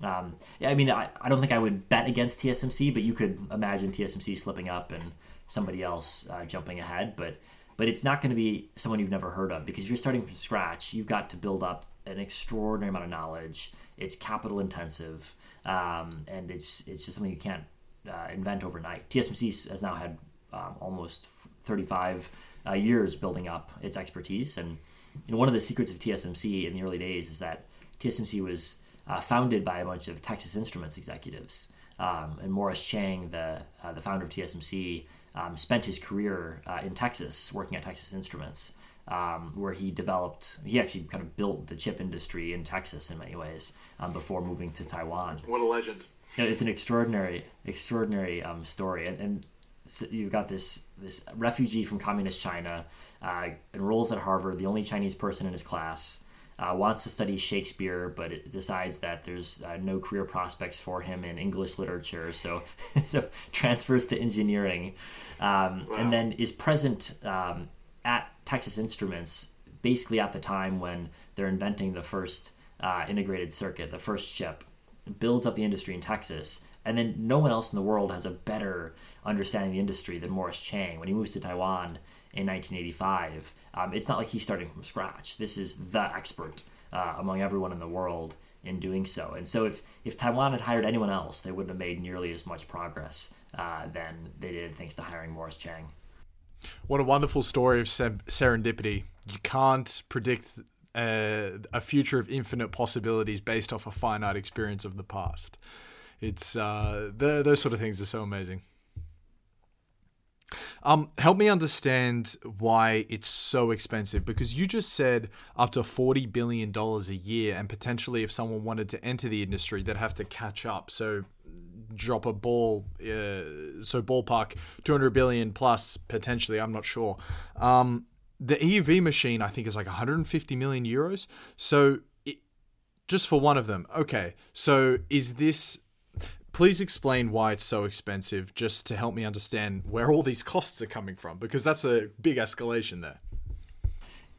Speaker 2: Um, yeah, I mean, I, I don't think I would bet against TSMC, but you could imagine TSMC slipping up and somebody else uh, jumping ahead. But but it's not going to be someone you've never heard of because if you're starting from scratch, you've got to build up an extraordinary amount of knowledge. It's capital intensive, um, and it's it's just something you can't uh, invent overnight. TSMC has now had um, almost 35 uh, years building up its expertise, and you know, one of the secrets of TSMC in the early days is that TSMC was uh, founded by a bunch of Texas Instruments executives. Um, and Morris Chang, the uh, the founder of TSMC, um, spent his career uh, in Texas working at Texas Instruments, um, where he developed. He actually kind of built the chip industry in Texas in many ways um, before moving to Taiwan.
Speaker 3: What a legend!
Speaker 2: it's an extraordinary, extraordinary um, story, and, and so you've got this this refugee from communist China, uh, enrolls at Harvard, the only Chinese person in his class uh, wants to study Shakespeare, but it decides that there's uh, no career prospects for him in English literature, so so transfers to engineering, um, wow. and then is present um, at Texas Instruments basically at the time when they're inventing the first uh, integrated circuit, the first chip, builds up the industry in Texas, and then no one else in the world has a better understanding the industry than Morris Chang when he moves to Taiwan in 1985. Um, it's not like he's starting from scratch. This is the expert uh, among everyone in the world in doing so. And so, if, if Taiwan had hired anyone else, they wouldn't have made nearly as much progress uh, than they did thanks to hiring Morris Chang.
Speaker 1: What a wonderful story of serendipity. You can't predict uh, a future of infinite possibilities based off a finite experience of the past. It's uh, the, those sort of things are so amazing. Um, help me understand why it's so expensive because you just said up to forty billion dollars a year, and potentially if someone wanted to enter the industry, they'd have to catch up. So drop a ball, uh, so ballpark two hundred billion plus potentially. I'm not sure. Um, the EUV machine I think is like 150 million euros. So it, just for one of them, okay. So is this please explain why it's so expensive just to help me understand where all these costs are coming from because that's a big escalation there.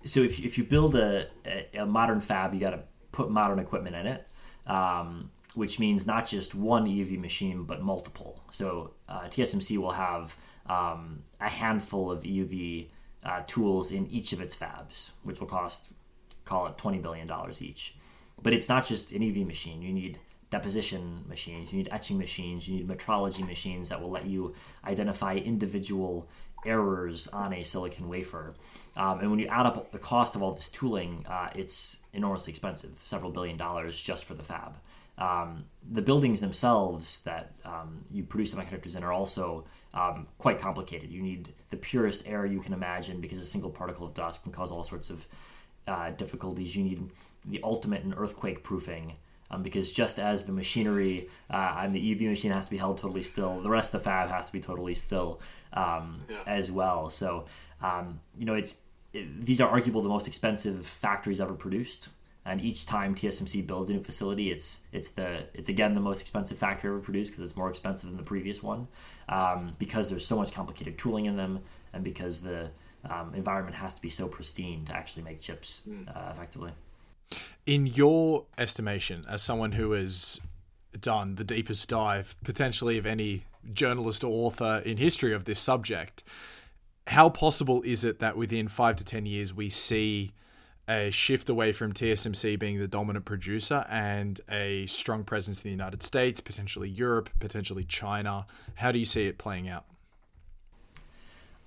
Speaker 2: So if, if you build a, a, a modern fab you got to put modern equipment in it um, which means not just one EUV machine but multiple. So uh, TSMC will have um, a handful of EUV uh, tools in each of its fabs which will cost call it $20 billion each. But it's not just an EUV machine. You need deposition machines, you need etching machines, you need metrology machines that will let you identify individual errors on a silicon wafer. Um, and when you add up the cost of all this tooling, uh, it's enormously expensive, several billion dollars just for the fab. Um, the buildings themselves that um, you produce semiconductors in are also um, quite complicated. You need the purest air you can imagine because a single particle of dust can cause all sorts of uh, difficulties. You need the ultimate in earthquake proofing um, because just as the machinery uh, on the EUV machine has to be held totally still, the rest of the fab has to be totally still um, yeah. as well. So, um, you know, it's it, these are arguably the most expensive factories ever produced. And each time TSMC builds a new facility, it's it's the it's again the most expensive factory ever produced because it's more expensive than the previous one, um, because there's so much complicated tooling in them, and because the um, environment has to be so pristine to actually make chips hmm. uh, effectively.
Speaker 1: In your estimation, as someone who has done the deepest dive, potentially of any journalist or author in history of this subject, how possible is it that within five to 10 years we see a shift away from TSMC being the dominant producer and a strong presence in the United States, potentially Europe, potentially China? How do you see it playing out?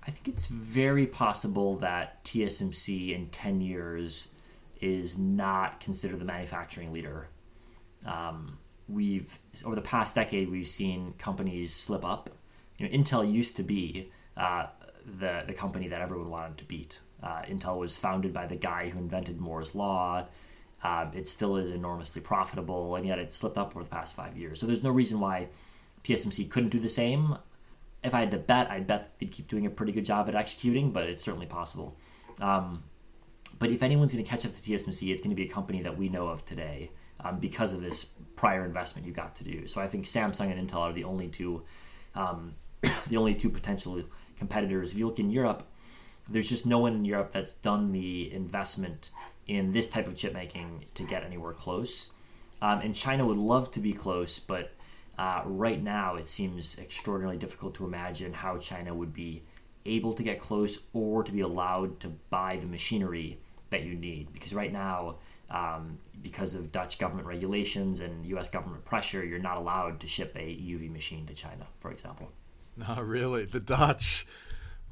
Speaker 2: I think it's very possible that TSMC in 10 years is not considered the manufacturing leader. Um, we've over the past decade we've seen companies slip up. You know, Intel used to be uh, the the company that everyone wanted to beat. Uh, Intel was founded by the guy who invented Moore's law. Um, it still is enormously profitable, and yet it slipped up over the past five years. So there's no reason why TSMC couldn't do the same. If I had to bet, I'd bet they'd keep doing a pretty good job at executing, but it's certainly possible. Um, but if anyone's going to catch up to TSMC, it's going to be a company that we know of today um, because of this prior investment you got to do. So I think Samsung and Intel are the only two, um, the only two potential competitors. If you look in Europe, there's just no one in Europe that's done the investment in this type of chip making to get anywhere close. Um, and China would love to be close, but uh, right now it seems extraordinarily difficult to imagine how China would be able to get close or to be allowed to buy the machinery that you need. Because right now, um, because of Dutch government regulations and U.S. government pressure, you're not allowed to ship a EUV machine to China, for example.
Speaker 1: No, really, the Dutch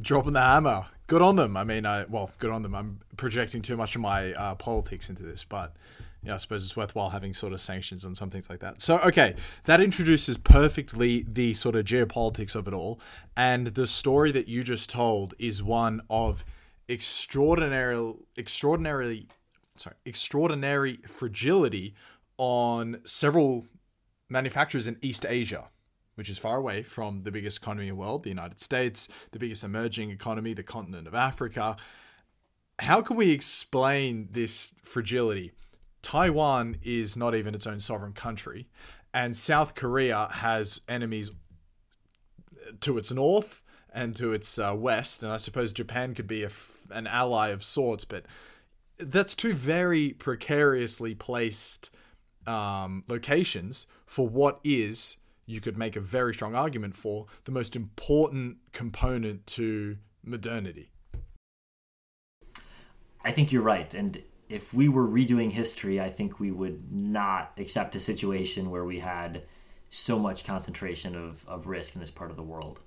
Speaker 1: dropping the hammer. Good on them. I mean, I well, good on them. I'm projecting too much of my uh, politics into this, but yeah, I suppose it's worthwhile having sort of sanctions and some things like that. So, okay, that introduces perfectly the sort of geopolitics of it all. And the story that you just told is one of extraordinary, extraordinarily, sorry, extraordinary fragility on several manufacturers in East Asia, which is far away from the biggest economy in the world, the United States, the biggest emerging economy, the continent of Africa. How can we explain this fragility? Taiwan is not even its own sovereign country, and South Korea has enemies to its north and to its uh, west, and I suppose Japan could be an ally of sorts, but that's two very precariously placed um, locations for what is, you could make a very strong argument for, the most important component to modernity.
Speaker 2: I think you're right. And if we were redoing history, I think we would not accept a situation where we had so much concentration of, of risk in this part of the world.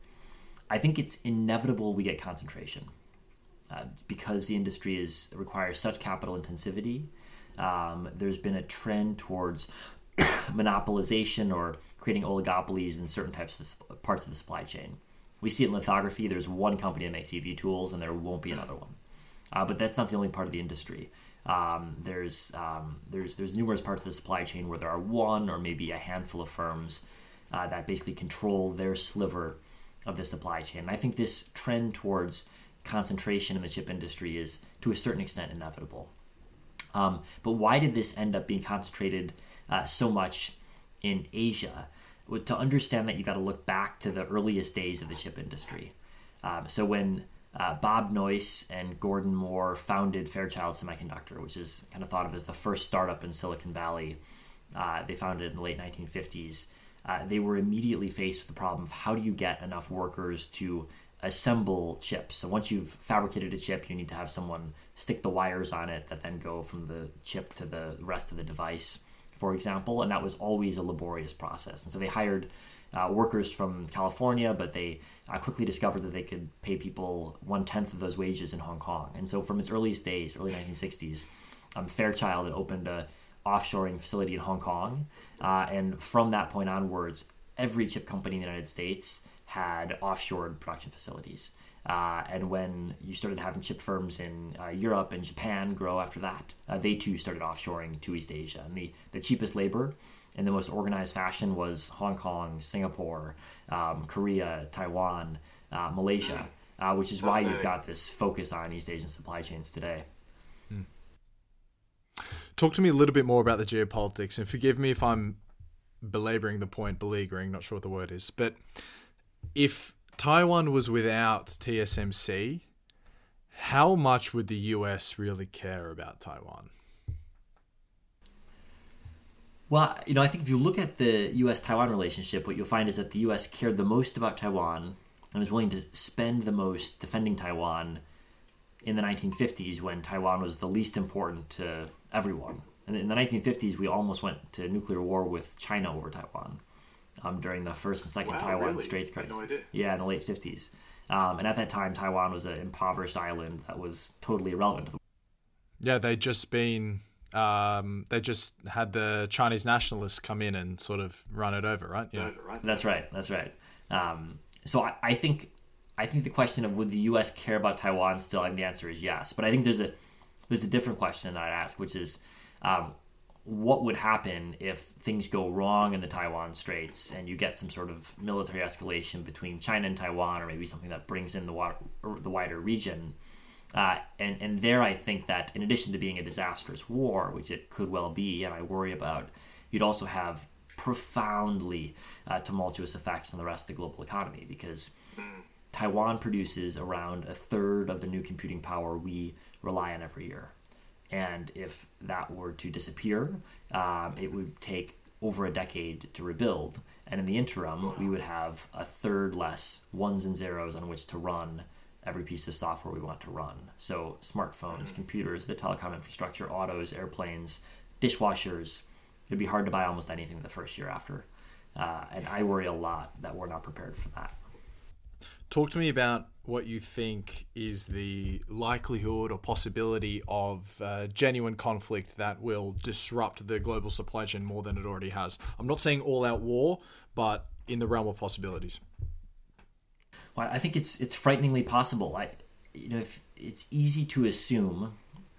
Speaker 2: I think it's inevitable we get concentration uh, because the industry is requires such capital intensivity. Um, there's been a trend towards monopolization or creating oligopolies in certain types of parts of the supply chain. We see it in lithography. There's one company that makes EUV tools, and there won't be another one. Uh, but that's not the only part of the industry. Um, there's um, there's there's numerous parts of the supply chain where there are one or maybe a handful of firms uh, that basically control their sliver of the supply chain. And I think this trend towards concentration in the chip industry is to a certain extent inevitable. Um, but why did this end up being concentrated uh, so much in Asia? Well, to understand that, you got to look back to the earliest days of the chip industry. Um, so when uh, Bob Noyce and Gordon Moore founded Fairchild Semiconductor, which is kind of thought of as the first startup in Silicon Valley. Uh, they founded it in the late 1950s. Uh, they were immediately faced with the problem of how do you get enough workers to assemble chips. So once you've fabricated a chip, you need to have someone stick the wires on it that then go from the chip to the rest of the device, for example. And that was always a laborious process. And so they hired uh, workers from California, but they uh, quickly discovered that they could pay people one tenth of those wages in Hong Kong. And so, from its earliest days, early 1960s, um, Fairchild had opened a offshoring facility in Hong Kong, uh, and from that point onwards, every chip company in the United States had offshored production facilities. Uh, and when you started having chip firms in uh, Europe and Japan grow after that, uh, they too started offshoring to East Asia. And the, the cheapest labor in the most organized fashion was Hong Kong, Singapore, um, Korea, Taiwan, uh, Malaysia, uh, which is why you've got this focus on East Asian supply chains today. Hmm.
Speaker 1: Talk to me a little bit more about the geopolitics, and forgive me if I'm belaboring the point, beleaguering, not sure what the word is, but if Taiwan was without TSMC, how much would the US really care about Taiwan?
Speaker 2: Well, you know, I think if you look at the U.S. Taiwan relationship, what you'll find is that the U.S. cared the most about Taiwan and was willing to spend the most defending Taiwan in the 1950s when Taiwan was the least important to everyone. And in the 1950s, we almost went to nuclear war with China over Taiwan um, during the first and second
Speaker 3: wow,
Speaker 2: Taiwan
Speaker 3: really?
Speaker 2: Straits crisis.
Speaker 3: No
Speaker 2: yeah, in the late 50s. Um, and at that time, Taiwan was an impoverished island that was totally irrelevant. to the.
Speaker 1: Yeah, they'd just been um, they just had the Chinese nationalists come in and sort of run it over, right?
Speaker 3: Yeah,
Speaker 2: that's right. That's right. Um, so I, I, think I think the question of would the U.S. care about Taiwan still, I think the answer is yes. But I think there's a there's a different question that I'd ask, which is um, what would happen if things go wrong in the Taiwan Straits and you get some sort of military escalation between China and Taiwan, or maybe something that brings in the water, the wider region? Uh, and, and there, I think that in addition to being a disastrous war, which it could well be, and I worry about, you'd also have profoundly uh, tumultuous effects on the rest of the global economy because Taiwan produces around a third of the new computing power we rely on every year. And if that were to disappear, um, it would take over a decade to rebuild. And in the interim, we would have a third less ones and zeros on which to run every piece of software we want to run. So, smartphones, mm-hmm. computers, the telecom infrastructure, autos, airplanes, dishwashers. It'd be hard to buy almost anything the first year after. Uh, and I worry a lot that we're not prepared for that.
Speaker 1: Talk to me about what you think is the likelihood or possibility of uh, genuine conflict that will disrupt the global supply chain more than it already has. I'm not saying all out war, but in the realm of possibilities.
Speaker 2: Well, I think it's it's frighteningly possible. I, you know, if it's easy to assume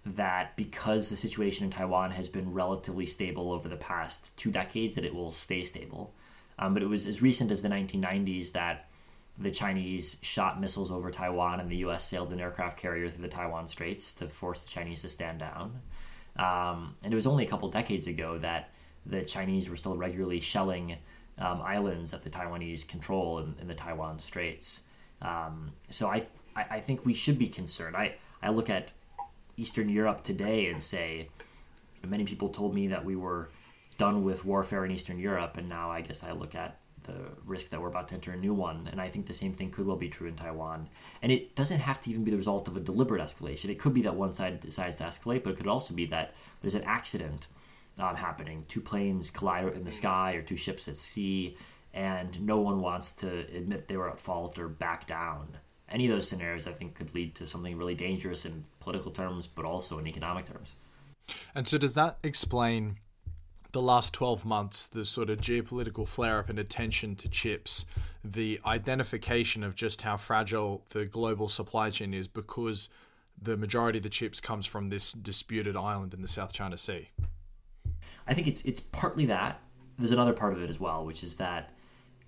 Speaker 2: that because the situation in Taiwan has been relatively stable over the past two decades, that it will stay stable. Um, but it was as recent as the 1990s that the Chinese shot missiles over Taiwan, and the U.S. sailed an aircraft carrier through the Taiwan Straits to force the Chinese to stand down. Um, and it was only a couple decades ago that the Chinese were still regularly shelling um, islands that the Taiwanese control in, in the Taiwan Straits. Um, so I, I, I think we should be concerned. I, I look at Eastern Europe today and say, many people told me that we were done with warfare in Eastern Europe, and now I guess I look at the risk that we're about to enter a new one. And I think the same thing could well be true in Taiwan. And it doesn't have to even be the result of a deliberate escalation. It could be that one side decides to escalate, but it could also be that there's an accident um, happening. Two planes collide in the sky or two ships at sea, and no one wants to admit they were at fault or back down. Any of those scenarios, I think, could lead to something really dangerous in political terms, but also in economic terms.
Speaker 1: And so, does that explain the last 12 months, the sort of geopolitical flare up and attention to chips, the identification of just how fragile the global supply chain is because the majority of the chips comes from this disputed island in the South China Sea?
Speaker 2: I think it's it's partly that. There's another part of it as well, which is that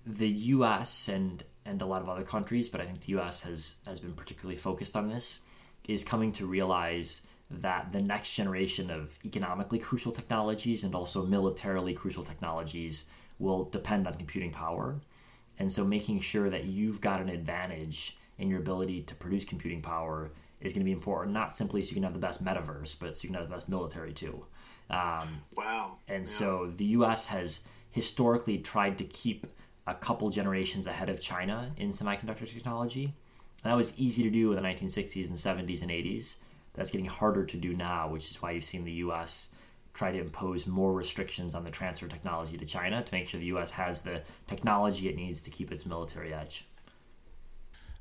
Speaker 2: the US and and a lot of other countries, but I think the US has has been particularly focused on this, is coming to realize that the next generation of economically crucial technologies and also militarily crucial technologies will depend on computing power. And so making sure that you've got an advantage in your ability to produce computing power is going to be important, not simply so you can have the best metaverse, but so you can have the best military too.
Speaker 3: Um, wow.
Speaker 2: And yeah. so the US has historically tried to keep a couple generations ahead of China in semiconductor technology. And that was easy to do in the 1960s and 70s and 80s. That's getting harder to do now, which is why you've seen the U.S. try to impose more restrictions on the transfer of technology to China to make sure the U.S. has the technology it needs to keep its military edge.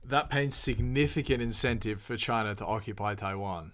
Speaker 1: That paints significant incentive for China to occupy Taiwan.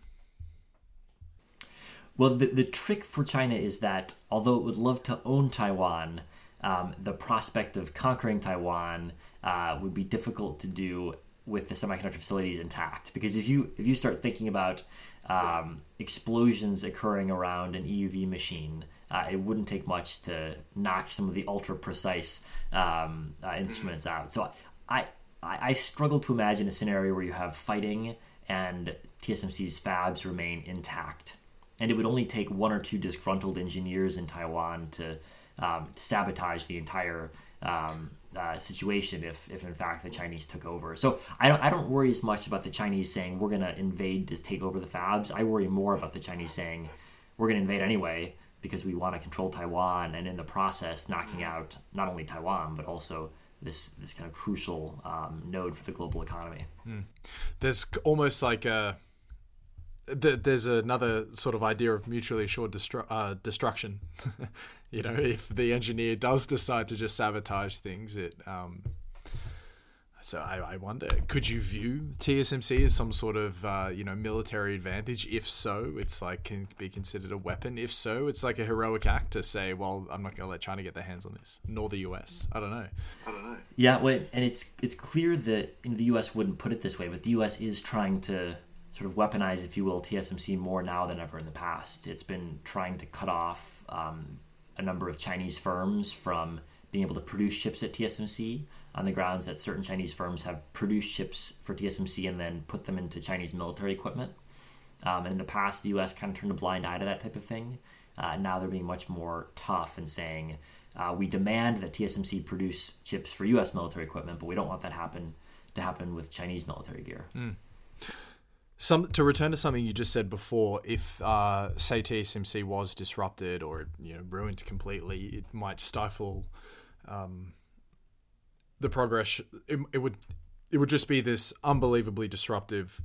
Speaker 2: Well, the, the trick for China is that although it would love to own Taiwan, um, the prospect of conquering Taiwan uh, would be difficult to do with the semiconductor facilities intact. Because if you if you start thinking about um, explosions occurring around an EUV machine, uh, it wouldn't take much to knock some of the ultra precise um, uh, instruments out. So I, I I struggle to imagine a scenario where you have fighting and TSMC's fabs remain intact. And it would only take one or two disgruntled engineers in Taiwan to, um, to sabotage the entire um, uh, situation if, if in fact the Chinese took over. So I don't I don't worry as much about the Chinese saying we're going to invade to take over the fabs. I worry more about the Chinese saying we're going to invade anyway because we want to control Taiwan and in the process knocking out not only Taiwan but also this this kind of crucial um, node for the global economy. Hmm.
Speaker 1: There's almost like a there's another sort of idea of mutually assured destru- uh, destruction. you know, if the engineer does decide to just sabotage things, it. Um, so I, I wonder, could you view TSMC as some sort of uh, you know military advantage? If so, it's like can be considered a weapon. If so, it's like a heroic act to say, well, I'm not going to let China get their hands on this, nor the US. I don't know.
Speaker 3: I don't know.
Speaker 2: Yeah, well, and it's it's clear that the US wouldn't put it this way, but the US is trying to sort of weaponize, if you will, TSMC more now than ever in the past. It's been trying to cut off um, a number of Chinese firms from being able to produce chips at TSMC on the grounds that certain Chinese firms have produced chips for TSMC and then put them into Chinese military equipment. Um, and in the past, the U.S. kind of turned a blind eye to that type of thing. Uh, now they're being much more tough and saying uh, we demand that TSMC produce chips for U.S. military equipment, but we don't want that happen to happen with Chinese military gear.
Speaker 1: Mm. Some to return to something you just said before, if uh, say TSMC was disrupted or you know ruined completely, it might stifle um, the progress. It, it would it would just be this unbelievably disruptive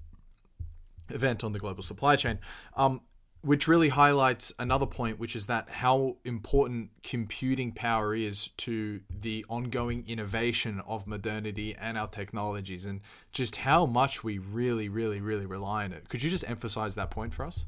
Speaker 1: event on the global supply chain. Um, which really highlights another point, which is that how important computing power is to the ongoing innovation of modernity and our technologies, and just how much we really, really, really rely on it. Could you just emphasize that point for us?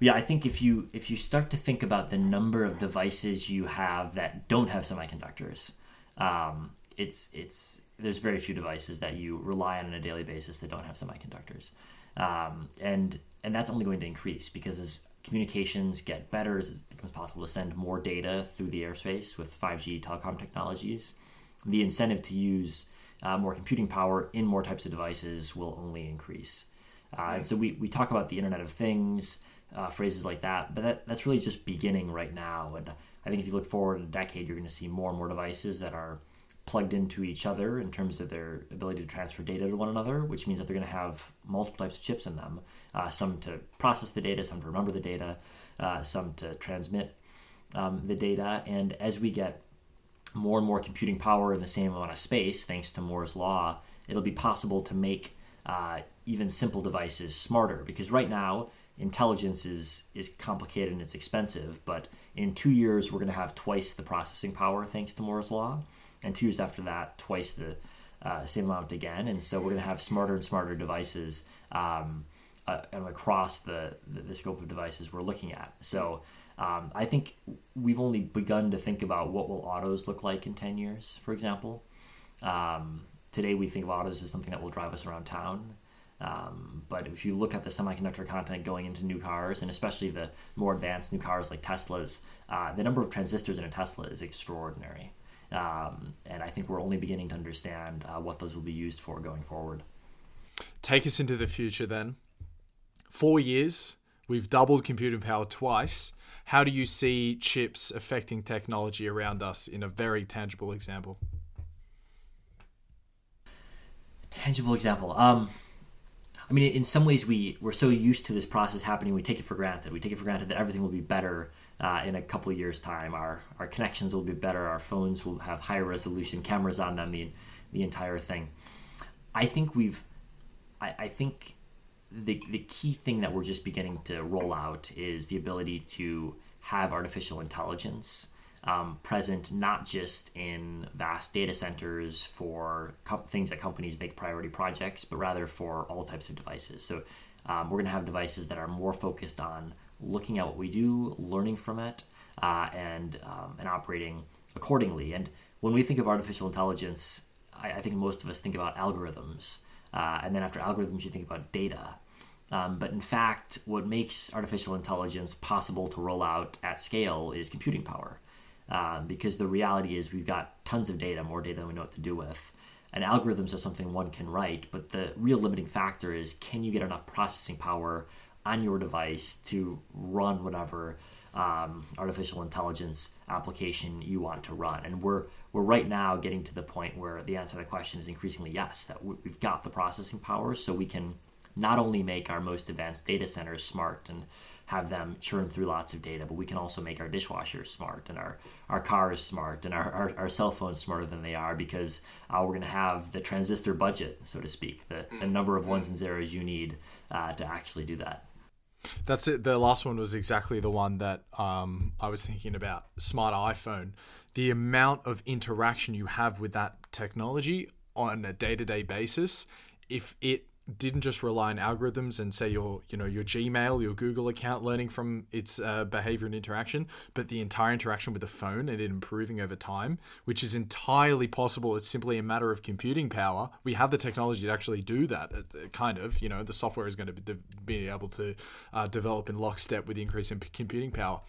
Speaker 2: Yeah, I think if you if you start to think about the number of devices you have that don't have semiconductors, um, it's it's there's very few devices that you rely on on a daily basis that don't have semiconductors, um, and and that's only going to increase because as communications get better, as it becomes possible to send more data through the airspace with 5G telecom technologies, the incentive to use uh, more computing power in more types of devices will only increase. Uh, and so we, we talk about the Internet of Things, uh, phrases like that, but that, that's really just beginning right now. And I think if you look forward a decade, you're going to see more and more devices that are plugged into each other in terms of their ability to transfer data to one another, which means that they're going to have multiple types of chips in them uh, some to process the data, some to remember the data, uh, some to transmit um, the data. And as we get more and more computing power in the same amount of space, thanks to Moore's Law, it'll be possible to make uh, even simple devices smarter because right now, intelligence is is complicated and it's expensive but in two years we're going to have twice the processing power thanks to moore's law and two years after that, twice the uh, same amount again. And so we're going to have smarter and smarter devices um, uh, across the, the, scope of devices we're looking at. So um, I think we've only begun to think about what will autos look like in ten years, for example. Um, today we think of autos as something that will drive us around town. Um, but if you look at the semiconductor content going into new cars, and especially the more advanced new cars like Teslas, uh, the number of transistors in a Tesla is extraordinary. Um, and I think we're only beginning to understand uh, what those will be used for going forward.
Speaker 1: Take us into the future then. Four years, we've doubled computing power twice. How do you see chips affecting technology around us in a very tangible example?
Speaker 2: Tangible example. Um, I mean, in some ways, we we're so used to this process happening, we take it for granted. We take it for granted that everything will be better uh, in a couple years' time. Our our connections will be better. Our phones will have higher resolution cameras on them. The the entire thing. I think we've. I, I think the the key thing that we're just beginning to roll out is the ability to have artificial intelligence. Um, present not just in vast data centers for co- things that companies make priority projects, but rather for all types of devices. So um, we're going to have devices that are more focused on looking at what we do, learning from it, uh, and um, and operating accordingly. And when we think of artificial intelligence, I, I think most of us think about algorithms, uh, and then after algorithms, you think about data. Um, but in fact, what makes artificial intelligence possible to roll out at scale is computing power. Um, because the reality is we've got tons of data, more data than we know what to do with. And algorithms are something one can write, but the real limiting factor is can you get enough processing power on your device to run whatever um, artificial intelligence application you want to run. And we're we're right now getting to the point where the answer to the question is increasingly yes. That we've got the processing power, so we can not only make our most advanced data centers smart and have them churn through lots of data, but we can also make our dishwashers smart and our, our cars smart and our, our, our cell phones smarter than they are because uh, we're going to have the transistor budget, so to speak, the, the number of ones and zeros you need uh, to actually do that.
Speaker 1: That's it. The last one was exactly the one that um, I was thinking about. Smart iPhone. The amount of interaction you have with that technology on a day to day basis, if it didn't just rely on algorithms and say your you know your Gmail, your Google account learning from its uh, behavior and interaction, but the entire interaction with the phone and it improving over time, which is entirely possible. It's simply a matter of computing power. We have the technology to actually do that. kind of, you know, the software is going to be able to uh, develop in lockstep with the increase in computing power.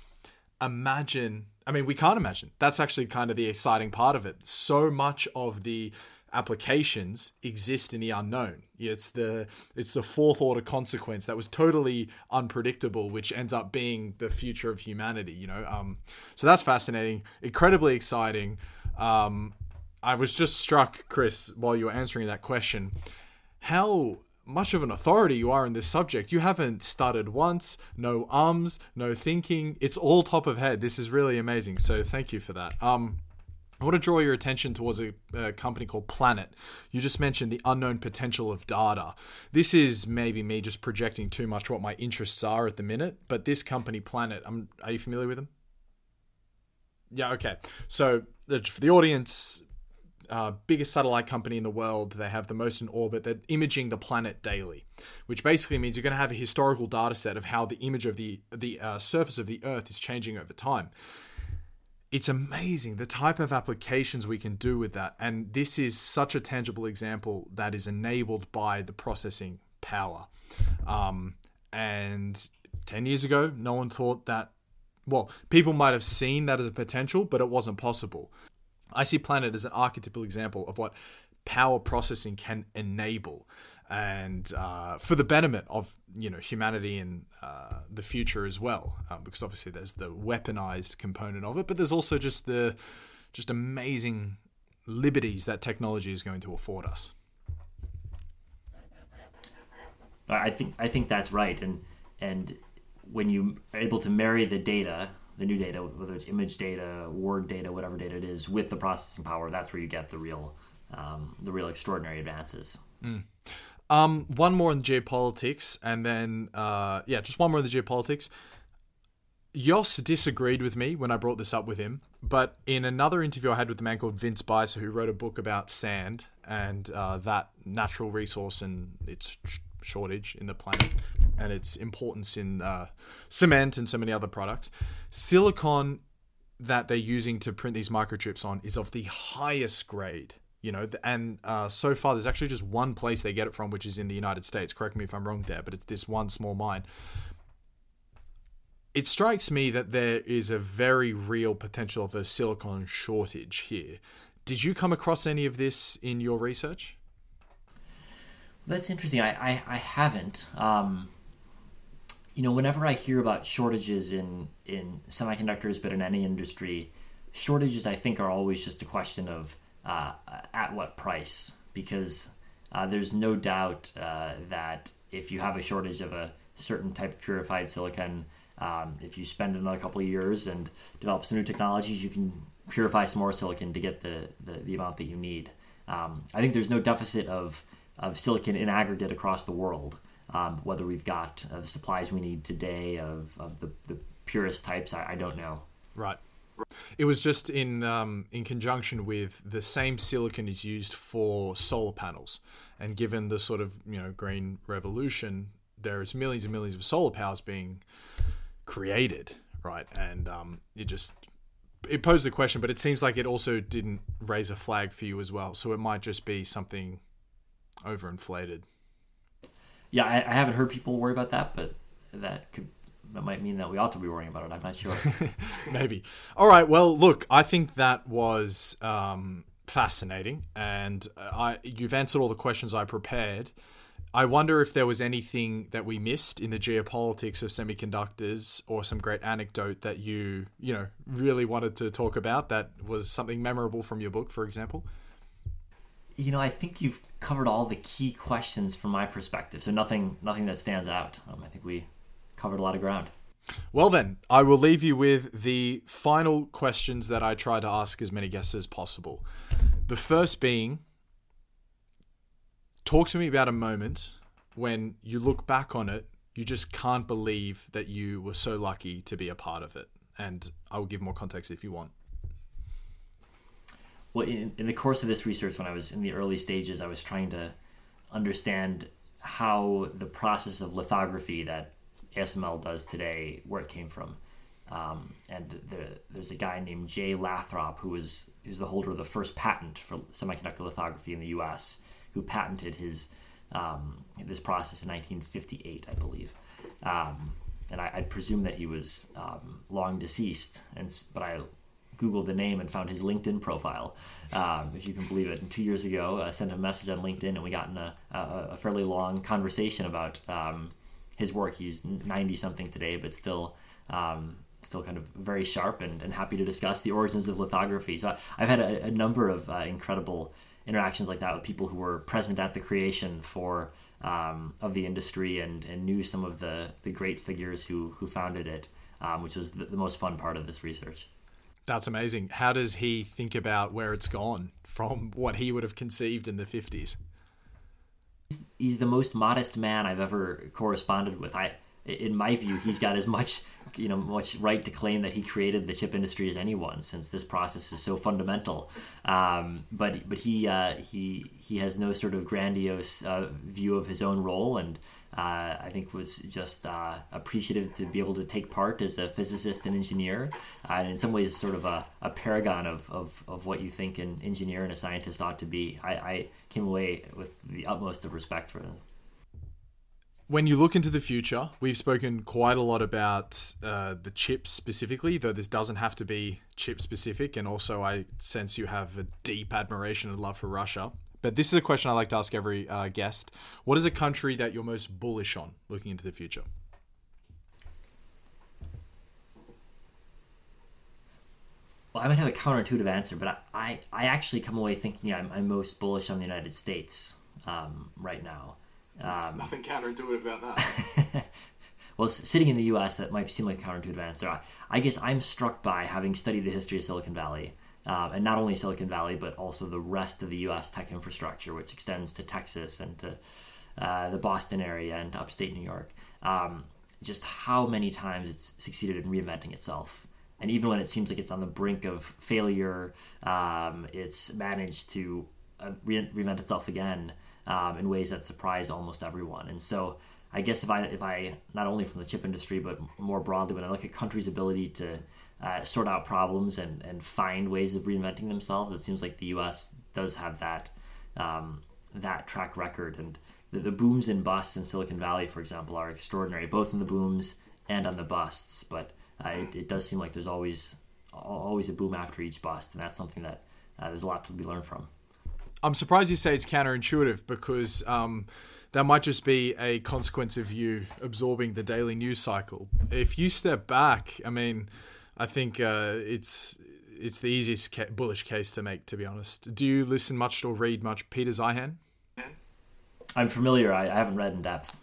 Speaker 1: Imagine, I mean, we can't imagine. That's actually kind of the exciting part of it. So much of the applications exist in the unknown. It's the it's the fourth order consequence that was totally unpredictable, which ends up being the future of humanity. You know, um, so that's fascinating, incredibly exciting. Um, I was just struck, Chris, while you were answering that question, how much of an authority you are in this subject. You haven't stuttered once, no ums, no thinking. It's all top of head. This is really amazing. So thank you for that. Um, I want to draw your attention towards a, a, company called Planet. You just mentioned the unknown potential of data. This is maybe me just projecting too much what my interests are at the minute, but this company, Planet, I'm, are you familiar with them? Yeah, okay. So, for the audience, uh, biggest satellite company in the world. They have the most in orbit. They're imaging the planet daily, which basically means you're going to have a historical data set of how the image of the the uh, surface of the Earth is changing over time. It's amazing the type of applications we can do with that, and this is such a tangible example that is enabled by the processing power. Um, and ten years ago, no one thought that. Well, people might have seen that as a potential, but it wasn't possible. I see Planet as an archetypal example of what power processing can enable and uh, for the betterment of you know humanity and uh, the future as well um, because obviously there's the weaponized component of it but there's also just the just amazing liberties that technology is going to afford us
Speaker 2: I think I think that's right and and when you are able to marry the data the new data, whether it's image data, word data, whatever data it is, with the processing power, that's where you get the real, um, the real extraordinary advances.
Speaker 1: Mm. Um, one more in the geopolitics, and then uh, yeah, just one more in the geopolitics. Jos disagreed with me when I brought this up with him, but in another interview I had with a man called Vince Beiser, who wrote a book about sand and uh, that natural resource and its shortage in the planet and its importance in uh, cement and so many other products. Silicon that they're using to print these microchips on is of the highest grade. You know, and uh, so far there's actually just one place they get it from, which is in the United States. Correct me if I'm wrong there, but it's this one small mine. It strikes me that there is a very real potential of a silicon shortage here. Did you come across any of this in your research?
Speaker 2: That's interesting. I, I, I haven't. Um, you know, whenever I hear about shortages in, in semiconductors, but in any industry, shortages I think are always just a question of uh, at what price. Because uh, there's no doubt uh, that if you have a shortage of a certain type of purified silicon, um, if you spend another couple of years and develop some new technologies, you can purify some more silicon to get the, the, the amount that you need. Um, I think there's no deficit of of silicon in aggregate across the world. Um, whether we've got uh, the supplies we need today of, of the, the purest types, I, I don't know.
Speaker 1: Right. It was just in um, in conjunction with the same silicon is used for solar panels, and given the sort of you know green revolution, there is millions and millions of solar powers being created, right? And um, it just it posed a question, but it seems like it also didn't raise a flag for you as well. So it might just be something overinflated.
Speaker 2: Yeah, I, I haven't heard people worry about that, but that could that might mean that we ought to be worrying about it. I'm not sure.
Speaker 1: Maybe. All right. Well, look, I think that was um, fascinating, and I you've answered all the questions I prepared. I wonder if there was anything that we missed in the geopolitics of semiconductors, or some great anecdote that you you know really wanted to talk about that was something memorable from your book, for example
Speaker 2: you know, I think you've covered all the key questions from my perspective. So nothing, nothing that stands out. Um, I think we covered a lot of ground.
Speaker 1: Well, then, I will leave you with the final questions that I try to ask as many guests as possible. The first being talk to me about a moment when you look back on it, you just can't believe that you were so lucky to be a part of it. And I will give more context if you want
Speaker 2: well, in, in the course of this research, when I was in the early stages, I was trying to understand how the process of lithography that ASML does today, where it came from. Um, and the, there's a guy named Jay Lathrop who was who's the holder of the first patent for semiconductor lithography in the U.S. who patented his um, this process in 1958, I believe. Um, and I, I presume that he was um, long deceased, and but I Googled the name and found his LinkedIn profile, um, if you can believe it. And two years ago, I sent him a message on LinkedIn, and we got in a, a, a fairly long conversation about um, his work. He's 90 something today, but still. Um, still kind of very sharp and, and happy to discuss the origins of lithography. So I've had a, a number of uh, incredible interactions like that with people who were present at the creation for um, of the industry and, and knew some of the, the great figures who, who founded it, um, which was the, the most fun part of this research.
Speaker 1: That's amazing. How does he think about where it's gone from what he would have conceived in the 50s?
Speaker 2: He's the most modest man I've ever corresponded with. I, in my view, he's got as much, you know, much right to claim that he created the chip industry as anyone, since this process is so fundamental. Um, but but he uh, he he has no sort of grandiose uh, view of his own role, and uh, I think was just uh, appreciative to be able to take part as a physicist and engineer, uh, and in some ways, sort of a, a paragon of, of, of what you think an engineer and a scientist ought to be. I, I came away with the utmost of respect for them
Speaker 1: When you look into the future, we've spoken quite a lot about uh, the chips specifically, though this doesn't have to be chip specific. And also, I sense you have a deep admiration and love for Russia. But this is a question I like to ask every uh, guest. What is a country that you're most bullish on looking into the future?
Speaker 2: Well, I might have a counterintuitive answer, but I, I, I actually come away thinking I'm, I'm most bullish on the United States um, right now.
Speaker 3: Um, Nothing counterintuitive about that.
Speaker 2: well, sitting in the U.S., that might seem like a counterintuitive answer. I, I guess I'm struck by having studied the history of Silicon Valley um, and not only Silicon Valley, but also the rest of the U.S. tech infrastructure, which extends to Texas and to uh, the Boston area and upstate New York. Um, just how many times it's succeeded in reinventing itself. And even when it seems like it's on the brink of failure, um, it's managed to uh, re- reinvent itself again um, in ways that surprise almost everyone. And so, I guess if I if I not only from the chip industry but more broadly, when I look at countries' ability to uh, sort out problems and, and find ways of reinventing themselves. It seems like the U.S. does have that um, that track record, and the, the, booms and busts in Silicon Valley, for example, are extraordinary, both in the booms and on the busts. But uh, it, it, does seem like there's always always a boom after each bust, and that's something that uh, there's a lot to be learned from.
Speaker 1: I'm surprised you say it's counterintuitive because. Um, that might just be a consequence of you absorbing the daily news cycle. If you step back, I mean, I think uh, it's it's the easiest ca- bullish case to make, to be honest. Do you listen much or read much Peter Zeihan?
Speaker 2: I'm familiar. I, I haven't read in depth.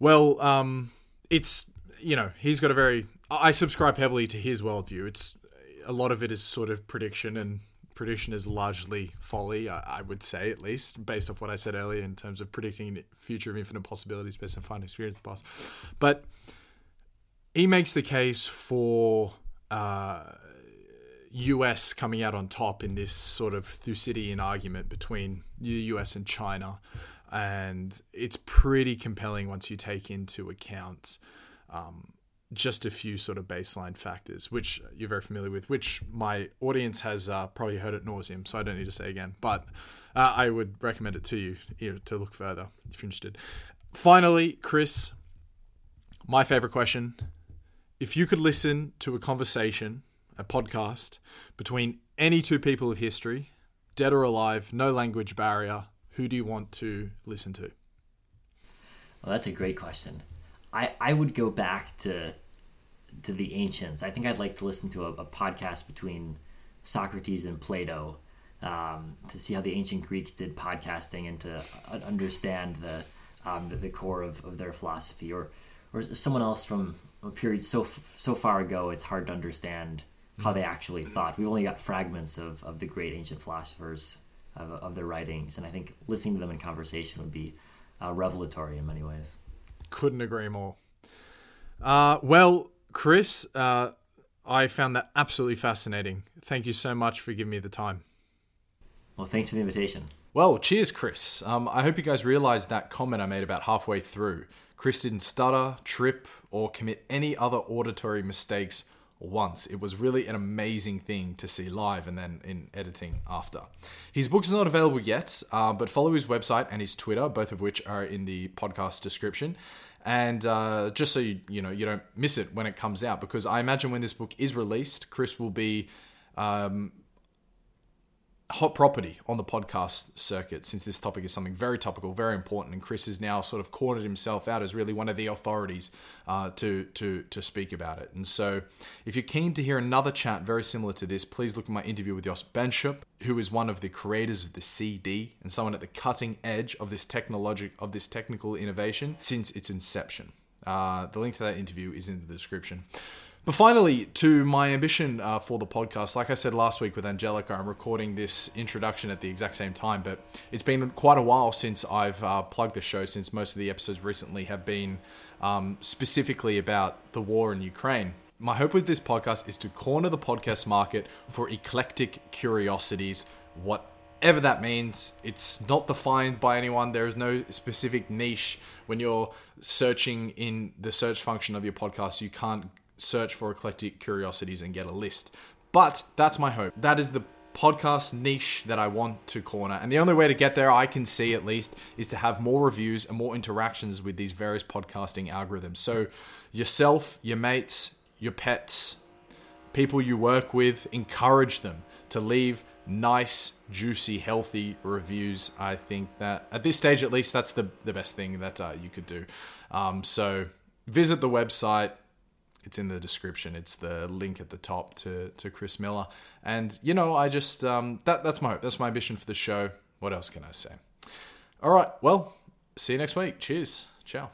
Speaker 1: Well, um, it's you know he's got a very. I subscribe heavily to his worldview. It's a lot of it is sort of prediction, and prediction is largely folly. I, I would say, at least, based off what I said earlier in terms of predicting future of infinite possibilities based on finding experience in the past. But he makes the case for uh, US coming out on top in this sort of Thucydidean argument between the US and China. And it's pretty compelling once you take into account um, just a few sort of baseline factors, which you're very familiar with, which my audience has uh, probably heard at nauseum, so I don't need to say again. But uh, I would recommend it to you, to look further if you're interested. Finally, Chris, my favorite question if you could listen to a conversation, a podcast between any two people of history, dead or alive, no language barrier, who do you want to listen to?
Speaker 2: Well, that's a great question. I, I would go back to to the ancients. I think I'd like to listen to a, a podcast between Socrates and Plato um, to see how the ancient Greeks did podcasting and to understand the um, the, the, core of, of their philosophy, or or someone else from a period so so far ago, it's hard to understand how they actually thought. We've only got fragments of, of the great ancient philosophers of, of their writings, and I think listening to them in conversation would be uh, revelatory in many ways.
Speaker 1: Couldn't agree more. Uh, well, Chris, uh, I found that absolutely fascinating. Thank you so much for giving me the time.
Speaker 2: Well, thanks for the invitation.
Speaker 1: Well, cheers, Chris. Um, I hope you guys realized that comment I made about halfway through. Chris didn't stutter, trip, or commit any other auditory mistakes once. It was really an amazing thing to see live and then in editing after. His book is not available yet, uh, but follow his website and his Twitter, both of which are in the podcast description. And uh, just so you you know you don't miss it when it comes out, because I imagine when this book is released, Chris will be um, hot property on the podcast circuit since this topic is something very topical, very important, and Chris has now sort of cornered himself out as really one of the authorities uh, to to to speak about it. And so, if you're keen to hear another chat very similar to this, please look at my interview with Jos Benschop, who is one of the creators of the CD and someone at the cutting edge of this technologic of this technical innovation since its inception. Uh, the link to that interview is in the description. But finally, to my ambition uh, for the podcast, like I said last week with Angelica, I'm recording this introduction at the exact same time, but it's been quite a while since I've uh, plugged the show, since most of the episodes recently have been um, specifically about the war in Ukraine. My hope with this podcast is to corner the podcast market for eclectic curiosities, whatever that means. It's not defined by anyone. There is no specific niche. When you're searching in the search function of your podcast, you can't search for eclectic curiosities and get a list. But that's my hope. That is the podcast niche that I want to corner. And the only way to get there, I can see at least, is to have more reviews and more interactions with these various podcasting algorithms. So, yourself, your mates, your pets, people you work with, encourage them to leave nice, juicy, healthy reviews. I think that at this stage, at least, that's the, the best thing that uh, you could do. Um, so, visit the website it's in the description. It's the link at the top to to Chris Miller. And you know, I just um, that that's my. That's my ambition for the show. What else can I say? All right. Well, see you next week. Cheers. Ciao.